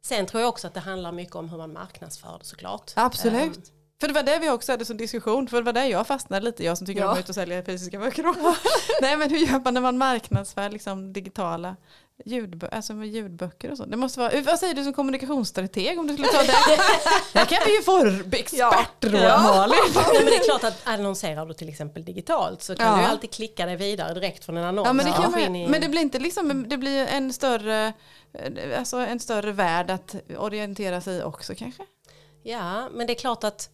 Sen tror jag också att det handlar mycket om hur man marknadsför det såklart. Absolut. Ehm, För det var det vi också hade som diskussion, för det var där jag fastnade lite, jag som tycker Ja. om att ut och sälja fysiska böcker. <laughs> Nej men hur gör man när man marknadsför liksom digitala ljudbö- alltså med ljudböcker och så? Det måste vara, vad säger du som kommunikationsstrateg om du skulle ta det? <laughs> Där kan vi ju få expertråd Ja. Malin. Nej, men det är klart att annonserar du till exempel digitalt så kan Ja. du alltid klicka dig vidare direkt från en annons. Ja, men, det kan man, men det blir inte liksom, det blir en större, eh, alltså en större värld att orientera sig i också kanske? Ja, men det är klart att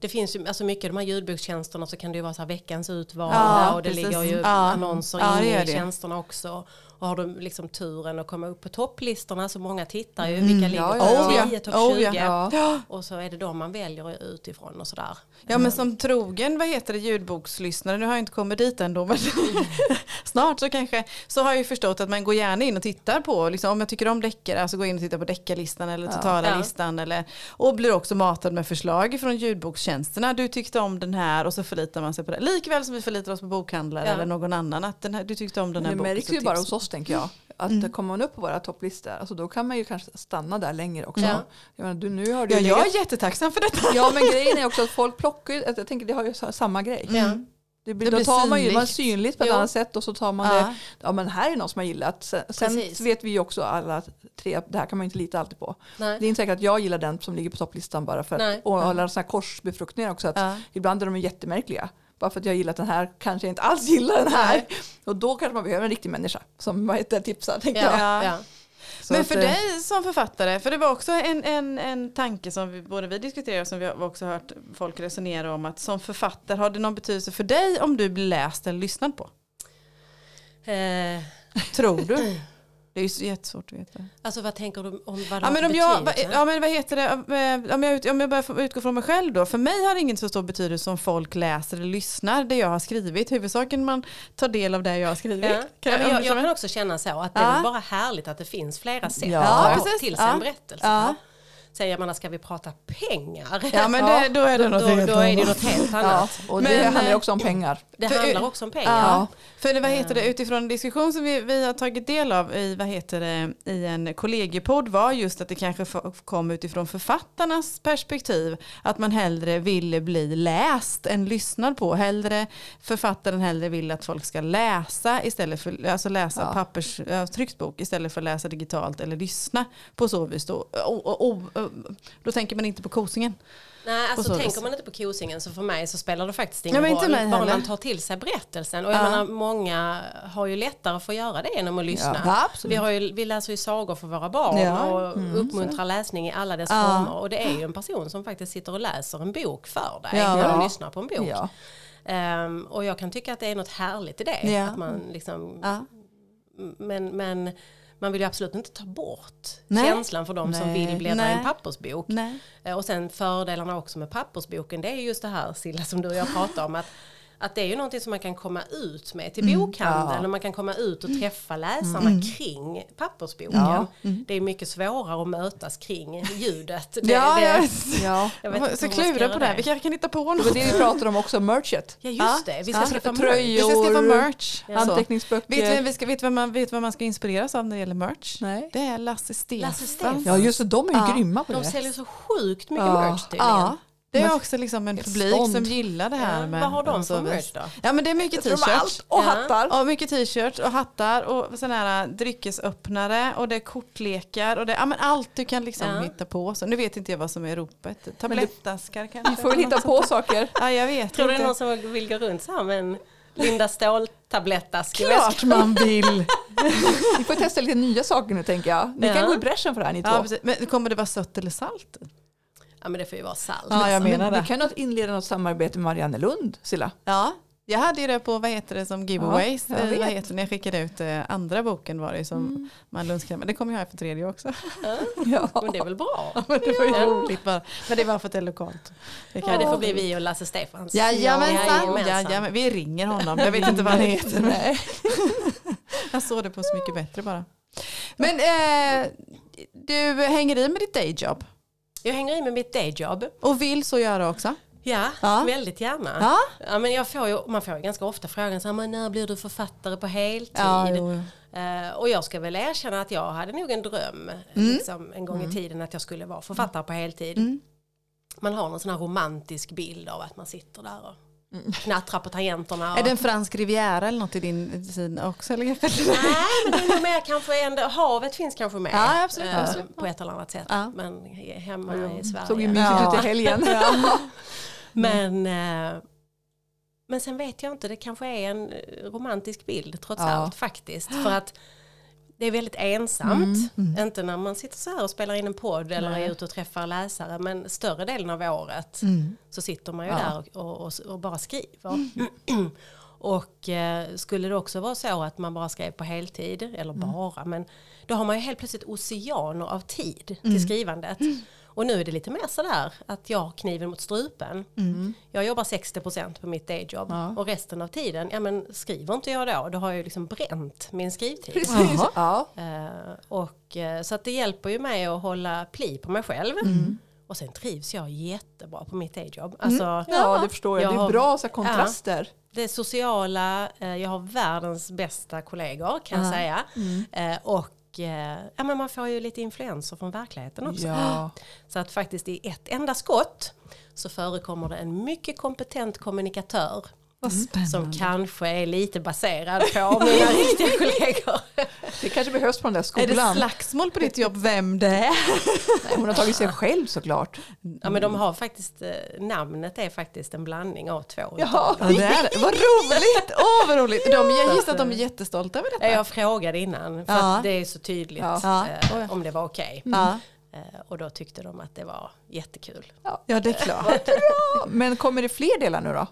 det finns ju, alltså mycket de här ljudbokstjänsterna så kan det ju vara så veckans utvalda Ja, och det precis. ligger ju Ja. annonser Ja, inne i tjänsterna också. Och har du liksom turen att komma upp på topplistorna så många tittar ju, Mm. vilka ligger Ja, topp ja, ja. 10, topp Oh, 20. ja. Ja. Och så är det de man väljer utifrån och sådär. Ja men som trogen, vad heter det, ljudbokslyssnare, nu har jag inte kommit dit ändå men <laughs> snart så kanske, så har jag ju förstått att man går gärna in och tittar på, liksom, om jag tycker om deckare, alltså gå in och titta på deckarlistan eller totala Ja. listan eller, och blir också matad med förslag från ljudbokstjänsterna, du tyckte om den här och så förlitar man sig på det. Likväl som vi förlitar oss på bokhandlare Ja. eller någon annan, att den här, du tyckte om den här Det boken. märks så ju bara hos oss tänker jag. Att Mm. kommer man upp på våra topplistor, alltså då kan man ju kanske stanna där längre också. Ja. Jag menar, du, nu har du Ja, jag är jättetacksam för detta. ja men grejen är <laughs> också att folk plockar ju, jag tänker det har ju sa- samma grej. Ja. Det blir, Det då blir tar man ju, man synligt. på ett Jo. annat sätt och så tar man det, Ja. ja men här är någon som har gillat. Sen, Precis. vet vi ju också alla tre att det här kan man inte lita alltid på. Nej. Det är inte säkert att jag gillar den som ligger på topplistan bara för att, och alla sådana här korsbefruktningar också. Att Ja. Ibland är de jättemärkliga. Bara för att jag gillat den här kanske jag inte alls gillar den här. Och då kanske man behöver en riktig människa som vad heter, tipsar. Tänker jag. Ja. Ja. Men för eh, dig som författare, för det var också en, en, en tanke som vi, både vi diskuterar och som vi har också hört folk resonera om att som författare har det någon betydelse för dig om du blir läst eller lyssnad på? Eh, Tror du? Det är ju så jättesvårt att veta. Alltså vad tänker du om vad det Ja men, om jag, ja men vad heter det, Eh, om jag, ut- om jag bara utgår från mig själv då. För mig har det ingen så stor betydelse om folk läser eller lyssnar det jag har skrivit. Huvudsaken man tar del av det jag har skrivit. Ja. Kan Ja, men jag, jag jag- kan också känna så att det är bara härligt att det finns flera sätt Ja. att precis. till sig Ja. en berättelse. Ja. Sen jag menar, ska vi prata pengar? Ja men <laughs> Ja, det, då är det något då, helt då är det något helt Ja, annat. och det Men, handlar eh, också om pengar. Det För- handlar också om pengar. Ja, för det, vad heter det, utifrån en diskussion som vi, vi har tagit del av i, vad heter det, i en kollegiepodd var just att det kanske kom utifrån författarnas perspektiv. Att man hellre ville bli läst än lyssnad på. Hellre, författaren hellre vill att folk ska läsa istället för alltså läsa Ja. pappers, ja, tryckt bok istället för att läsa digitalt eller lyssna på så vis. Då, och, och, och, då tänker man inte på kosingen. Nej, alltså så tänker vis. man inte på kosingen så för mig så spelar det faktiskt ingen inte roll. Bara man tar till sig berättelsen. Och jag Ja. menar, många har ju lättare för att göra det genom att lyssna. Ja, vi, har ju, vi läser ju sagor för våra barn Ja, och uppmuntrar läsning i alla dess Ja. former. Och det är ju en person som faktiskt sitter och läser en bok för dig när du lyssnar på en bok. Ehm, och jag kan tycka att det är något härligt i det. Att man liksom, men, men man vill ju absolut inte ta bort Nej. känslan för de som vill bläddra i en pappersbok. Nej. Eh, Och sen fördelarna också med pappersboken det är just det här Silla som du och jag pratar om att, att det är ju någonting som man kan komma ut med till bokhandeln ja. och man kan komma ut och träffa läsarna kring pappersboken. Ja. Det är mycket svårare att mötas kring ljudet. <laughs> Det, Ja, det, jag, <laughs> Ja. jag vet inte så hur man ska klura på det. här. Vi kanske kan hitta på <laughs> Det var något. det vi pratade om också, merchet. Ja just Ja. det, vi ska Ja. skaffa Tröjor. Vi ska skaffa merch. Så. Anteckningsböcker. Vet du, vi ska, vet, vad man, vet vad man ska inspireras av när det gäller merch? Nej. Det är Lasse Stefan. Lasse Stefan. Ja just det, de är ju Ja. grymma på De det. säljer så sjukt mycket Ja. merch tydligen. Ja, det är också liksom en publik stånd. som gillar det här. Ja, med, vad har de alltså, för merch då? Ja men det är mycket t-shirts. Och Ja. hattar. Och mycket t-shirts och hattar och sådana här dryckesöppnare och det är kortlekar och det ja, men allt du kan liksom Ja. hitta på. Så nu vet inte jag vad som är ropet. Tablettaskar kanske? Vi <laughs> får väl hitta på saker. <laughs> Ja jag vet Tror du det är någon som vill gå runt så här med en Linda Ståhl-tablettask Klart man vill. <laughs> Vi får testa lite nya saker nu tänker jag. Ni Ja. kan gå i bräschen för det här ni ja, två. Men kommer det vara sött eller salt? Ja men det får ju vara salt. Ja, jag menar Men det. vi kan inleda något samarbete med Marianne Lund, Silla. Ja, jag hade ju det på, vad heter det som giveaways, Ja, jag eh, vad heter det, när jag skickade ut eh, andra boken var det som Mm. man lunchkräm. Det kommer jag här för tredje också. <laughs> Ja. Men det är väl bra? <laughs> Men det var ju roligt bara. Men det var för att det är lokalt. Det Ja, det får bli vi och Lasse Stefans. Jajamensan, Jajamensan. vi ringer honom. Jag vet inte vad han heter. Nej. <laughs> jag såg det på Så mycket bättre bara. Men eh, du hänger i med ditt dayjob Jag hänger i med mitt dayjob. och vill så göra också. Ja, Ja. väldigt gärna. Ja, Ja, men jag får ju, man får ju ganska ofta frågan så här, men när blir du författare på heltid? ja jo. Eh, och jag ska väl erkänna att jag hade nog en dröm liksom, en gång i tiden att jag skulle vara författare på heltid. Mm. Man har någon sån här romantisk bild av att man sitter där och knattrar på tangenterna. Och... Är det en fransk riviera eller något i din sida också? Eller? Nej, men det är nog mer kanske ändå, havet finns kanske med. Ja, absolut, absolut. på ett eller annat sätt. Ja. Men hemma i Sverige. Såg ju mysigt Ja. ut i helgen. <laughs> <laughs> Men, eh, men sen vet jag inte, det kanske är en romantisk bild trots Ja. allt faktiskt. För att det är väldigt ensamt. Mm, Inte när man sitter så här och spelar in en podd eller Nej. är ute och träffar läsare. Men större delen av året Mm. så sitter man ju Ja. där och, och, och, och bara skriver. <clears throat> och eh, skulle det också vara så att man bara skrev på heltid, eller bara, men då har man ju helt plötsligt oceaner av tid till skrivandet. Och nu är det lite mer sådär att jag har kniven mot strupen. Jag jobbar 60% på mitt dayjob Ja. och resten av tiden, ja men skriver inte jag då, då har jag ju liksom bränt min skrivtid. Precis. Ja. Eh, och, eh, så att det hjälper ju mig att hålla pli på mig själv. Mm. Och sen trivs jag jättebra på mitt dayjob. Alltså, ja, det förstår jag. Jag Det är bra så här, kontraster. det sociala, eh, jag har världens bästa kollegor kan jag Ja. säga. Mm. Eh, och eh, ja, men man får ju lite influenser från verkligheten också. Ja. <gasps> Så att faktiskt i ett enda skott så förekommer det en mycket kompetent kommunikatör. Som kanske är lite baserad på <laughs> mina riktiga kollegor. Det kanske behövs på den där Är det skolan. slagsmål på ditt jobb vem det är? Nej, hon har tagit sig själv såklart. Ja men de har faktiskt, eh, namnet är faktiskt en blandning av två. Jaha. Ja, det är det. Vad roligt! Åh vad roligt! De, jag gissar att de är jättestolta över detta. Jag frågade innan för Ja. att det är så tydligt Ja. Eh, om det var okej. Ja. Eh, och då tyckte de att det var jättekul. ja, det är klart. <laughs> Men kommer det fler delar nu då?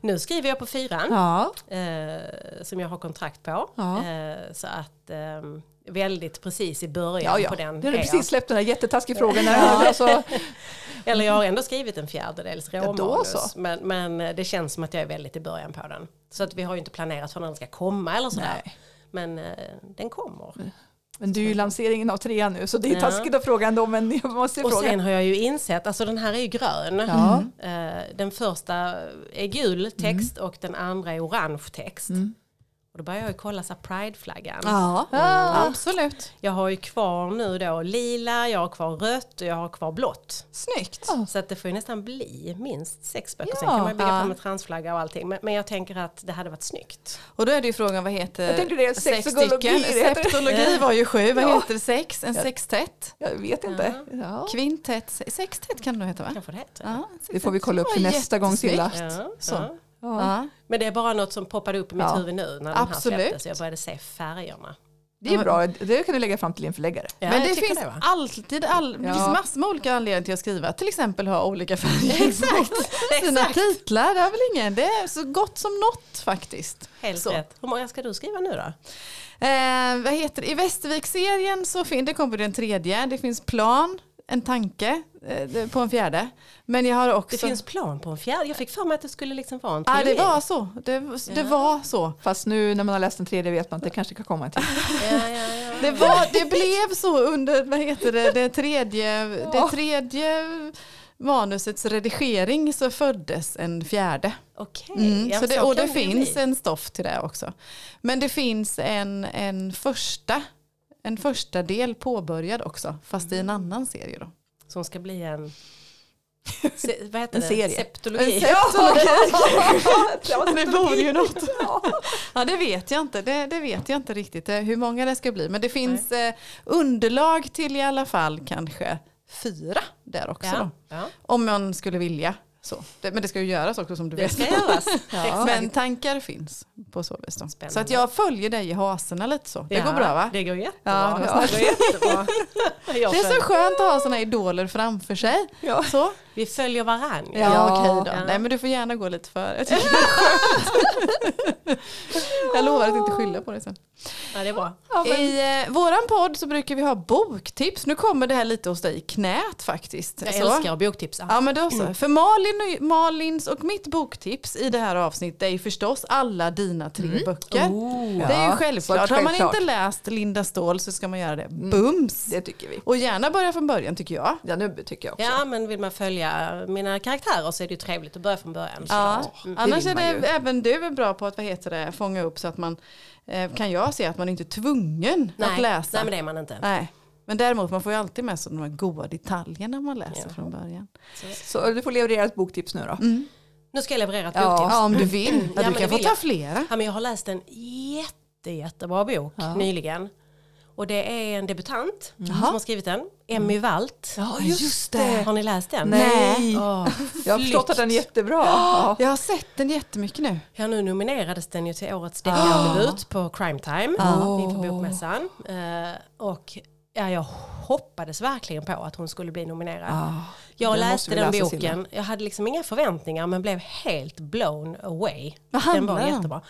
Nu skriver jag på fyran Ja. eh, som jag har kontrakt på. Ja. Eh, så att eh, väldigt precis i början Ja, ja. på den. Du jag. precis släppt den här jättetaskiga frågan. När, <laughs> alltså, Eller jag har ändå skrivit en fjärdedels råmanus. så. men, men det känns som att jag är väldigt i början på den. Så att vi har ju inte planerat för när den ska komma eller sådär. Nej. Men eh, den kommer. Men du är ju lanseringen av trean nu, så det är Ja. taskigt att fråga ändå, men jag måste Och fråga. sen har jag ju insett, alltså den här är ju grön. Ja. Eh, Den första är gul text och den andra är orange text. Och då börjar jag ju kolla så Pride-flaggan. Ja, Ah. absolut. Jag har ju kvar nu då lila, jag har kvar rött och jag har kvar blått. Snyggt. Ja. Så att det får ju nästan bli minst sex böcker. Sen Ja. kan man bygga Ja. på med transflagga och allting. Men, men jag tänker att det hade varit snyggt. Och då är det ju frågan vad heter Jag tänkte det, sex stycken? Septologi var ju sju, vad Ja. heter det sex? En Ja. sextett? Jag vet inte. Ja. Kvintett? Sextett kan det nog heta va? Kanske det heter. Ja, Det får vi kolla upp Ja, till nästa gång Silla. Ja, Så. Ja. Men det är bara något som poppade upp i mitt Ja. huvud nu när den Absolut. här släpptes. Jag började se färgerna. Det är bra, det kan du lägga fram till din förläggare. Ja, Men det finns det, alltid all, Ja. finns massor med olika anledningar till att skriva. Till exempel ha olika färger <laughs> Exakt. sina titlar. Det har väl ingen. Det är så gott som något faktiskt. Helt Så. rätt. Hur många ska du skriva nu då? Eh, vad heter? I Västervik-serien så finns det kommer den tredje. Det finns plan, en tanke eh, på en fjärde. Men jag har också... Det finns plan på en fjärde. Jag fick för mig att det skulle liksom vara en Ja, det var så. Det, det Ja. var så. Fast nu när man har läst den tredje vet man att det kanske kan komma en till. <laughs> Ja, ja, ja. Det, var, det blev så under vad heter det, det, tredje, det tredje manusets redigering så föddes en fjärde. Okej. Mm, ja, så det, så och det finns bli. en stoff till det också. Men det finns en, en, första, en första del påbörjad också, fast i en annan serie. Då. Som ska bli en... <laughs> Se, vad heter En det? serie. Septologi. En septologi. Ja, <laughs> det vore ju något. Ja. Det vet jag inte. Det, det vet jag inte riktigt eh, hur många det ska bli. Men det finns eh, underlag till i alla fall kanske fyra där också. Ja, Då. ja. Om man skulle vilja. Så. Det, men det ska ju göras också som du Det vet. ska göras. <laughs> Ja. Men tankar finns på så vis. Så att jag följer dig i haserna lite så. Det Ja, går bra va? Det går jättebra. Ja, det går jättebra. <laughs> Det är så skönt att ha sådana idoler framför sig. Ja. Så. Vi följer varandra. Ja, Ja. okej då. Nej men du får gärna gå lite för. Jag tycker det är skönt. jag lovar att inte skylla på det sen. Ja, det är bra. I eh, våran podd så brukar vi ha boktips. Nu kommer det här lite hos dig i knät faktiskt. Jag Så. älskar att boktipsa. Ja men då så. För Malin och, Malins och mitt boktips i det här avsnittet är ju förstås alla dina tre böcker. Oh. Det är ju Ja, självklart. så Har man inte läst Linda Ståhl så ska man göra det. Bums! det tycker vi. Och gärna börja från början tycker jag. Ja, nu tycker jag också. Ja, men vill man följa mina karaktärer så är det ju trevligt att börja från början. Ja. Mm. Annars är det ju. även du är bra på att vad heter det, fånga upp så att man eh, kan jag se att man inte är tvungen Nej, att läsa. nej, men det är man inte. Nej. Men däremot man får ju alltid med sig de här goda detaljerna man läser Ja. från början. Så du får leverera ett boktips nu då. Mm. Nu ska jag leverera ett Ja. boktips. Ja om du vill. Ja, du kan få ta flera. Ja, men jag har läst en jätte, jättebra bok Ja. nyligen. Och det är en debutant Jaha. som har skrivit den. Emmy Walt. Ja, just det. Har ni läst den? Nej. Åh, Jag har förstått att den är jättebra. Ja. Jag har sett den jättemycket nu. Ja, nu nominerades den ju till årets deckardebut på Crime Time Ah. inför bokmässan. Eh, och ja, jag hoppades verkligen på att hon skulle bli nominerad. Ah, Jag läste den boken, jag hade liksom inga förväntningar men blev helt blown away. Vad Den var om? jättebra.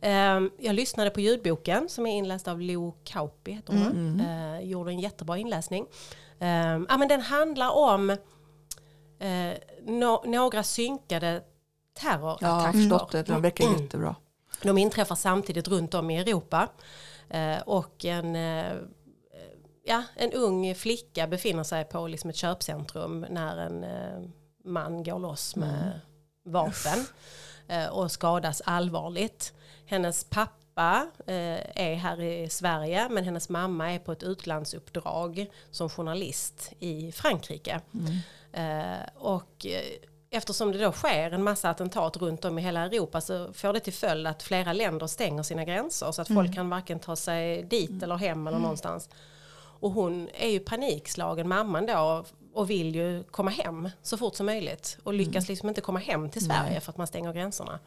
Ehm, jag lyssnade på ljudboken som är inläst av Lo Kauppi, heter hon. Mm. Eh, gjorde en jättebra inläsning. Ehm, ja, men den handlar om eh, nå- några synkade Ja, terrorattacker. förstått det. Den verkar jättebra. De inträffar samtidigt runt om i Europa. Eh, och en, ja, en ung flicka befinner sig på liksom ett köpcentrum när en eh, man går loss med vapen eh, och skadas allvarligt. Hennes pappa eh, är här i Sverige men hennes mamma är på ett utlandsuppdrag som journalist i Frankrike. Eh, och eh, eftersom det då sker en massa attentat runt om i hela Europa så får det till följd att flera länder stänger sina gränser så att folk kan varken ta sig dit eller hem eller någonstans. Och hon är ju panikslagen, mamman då, och vill ju komma hem så fort som möjligt. Och lyckas liksom inte komma hem till Sverige för att man stänger gränserna.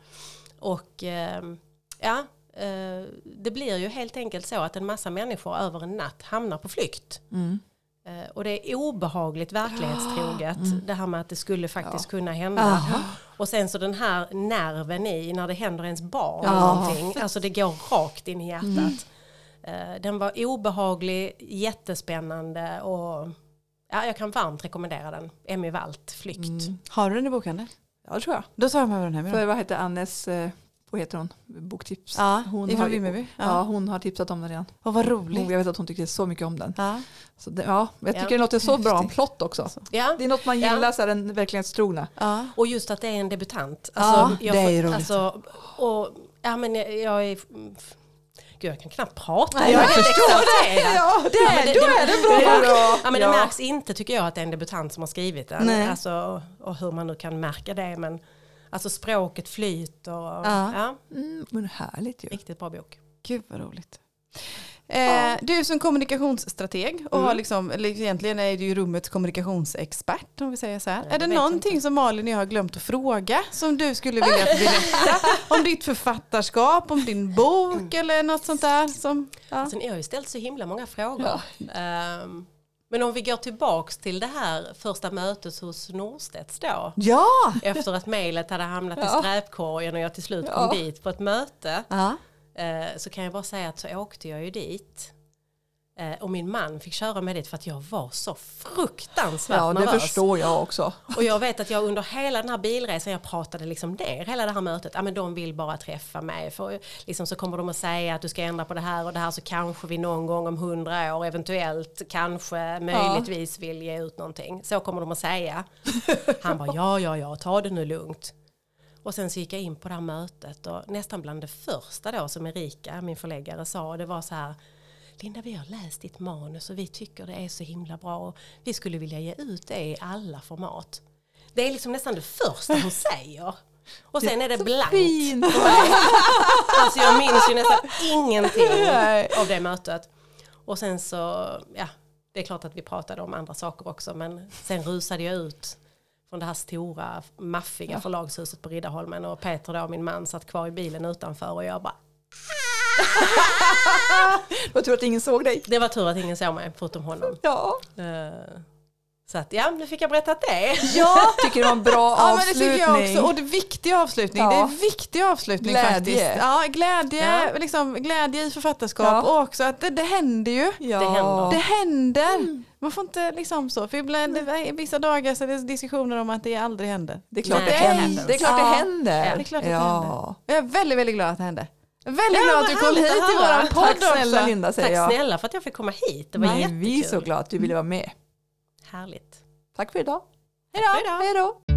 Och ehm, ja, eh, det blir ju helt enkelt så att en massa människor över en natt hamnar på flykt. Mm. Eh, Och det är obehagligt verklighetstroget. Det här med att det skulle faktiskt kunna hända. Aha. Och sen så den här nerven i när det händer ens barn. Ja. Någonting, alltså det går rakt in i hjärtat. Eh, Den var obehaglig, jättespännande och ja, jag kan varmt rekommendera den. Emmy Walt, Flykt. Mm. Har du den i bokhandeln? Ja, det tror jag. Då tar jag med den hem. För vad heter Annes, eh, vad heter hon, boktips? Ja, hon har, ja. Ja. hon har tipsat om den redan. Och vad Hon, roligt. jag vet att hon tyckte så mycket om den. Ja. Så det, ja, jag tycker Ja. det låter så bra om plott också. Ja. Det är något man Ja. gillar, så här, den verklighetstrogna. Ja. Och just att det är en debutant. Ja, jag det är får- ju roligt. Alltså, och, ja, men jag, jag är... Gud, jag kan knappt prata. Nej, jag jag helt exalterad. Ja, det Ja, men det- då det- är det bra. Ja, men Ja. det märks inte tycker jag att det är en debutant som har skrivit den. Nej. Alltså, och hur man nu kan märka det. Men alltså språket flyter. Och, Ja. ja. Mm, men härligt ju. riktigt bra bok. Gud vad roligt. Eh, du som kommunikationsstrateg och Mm. har liksom, eller egentligen är du ju rummets kommunikationsexpert om vi säger så här. Ja, är det någonting inte. som Malin och jag har glömt att fråga som du skulle vilja berätta? <laughs> om ditt författarskap, om din bok eller något sånt där? Som, ja. Alltså, ni har ju ställt så himla många frågor. Ehm, men om vi går tillbaks till det här första mötet hos Norstedts då. ja! Efter att mejlet hade hamnat i Ja. skräpkorgen och jag till slut Ja. kom dit på ett möte. Eh, Så kan jag bara säga att så åkte jag ju dit. Eh, Och min man fick köra med dit för att jag var så fruktansvärt Ja, det nervös. förstår jag också. Och jag vet att jag under hela den här bilresan, jag pratade liksom ner hela det här mötet, ja men de vill bara träffa mig. För liksom så kommer de att säga att du ska ändra på det här och det här så kanske vi någon gång om hundra år eventuellt kanske möjligtvis vill ge ut någonting. Så kommer de att säga. Han bara ja, ja, ja, ta det nu lugnt. Och sen så gick jag in på det här mötet och nästan bland det första då som Erika, min förläggare, sa, det var så här Linda, vi har läst ditt manus och vi tycker det är så himla bra och vi skulle vilja ge ut det i alla format. Det är liksom nästan det första hon <laughs> säger. Och sen är det blankt. Fint. <laughs> Alltså jag minns ju nästan ingenting av det mötet. Och sen så, ja, det är klart att vi pratade om andra saker också, men sen rusade jag ut från det här stora, maffiga förlagshuset på Riddarholmen och Peter då, min man, satt kvar i bilen utanför och jag bara, <laughs> Jag tror att ingen såg dig. det var tur att ingen såg mig förutom honom. Ja, Eh, Så att ja, nu fick jag berättat det. ja. tycker det var en bra <laughs> Ja men det avslutning. tycker jag också. Och det är viktig avslutning. Ja. Det är viktig avslutning Glädje. faktiskt. Ja, glädje, Ja. Liksom, glädje i författarskap Ja. och också att det, det händer ju. ja. Det händer. Det händer. Man får inte liksom så. För ibland, det, vissa dagar så är det diskussioner om att det aldrig händer. Det är klart Nej, det händer. Det är klart det händer. Ja, det är klart det ja. händer. Jag är väldigt, väldigt glad att det hände. Väldigt Ja, glad att du kom hit till våran podd Tack snälla också. Linda säger Tack jag. snälla för att jag fick komma hit. Det var Nej, jättekul. vi är så glada att du ville vara med. Härligt. Tack för idag. Hej då.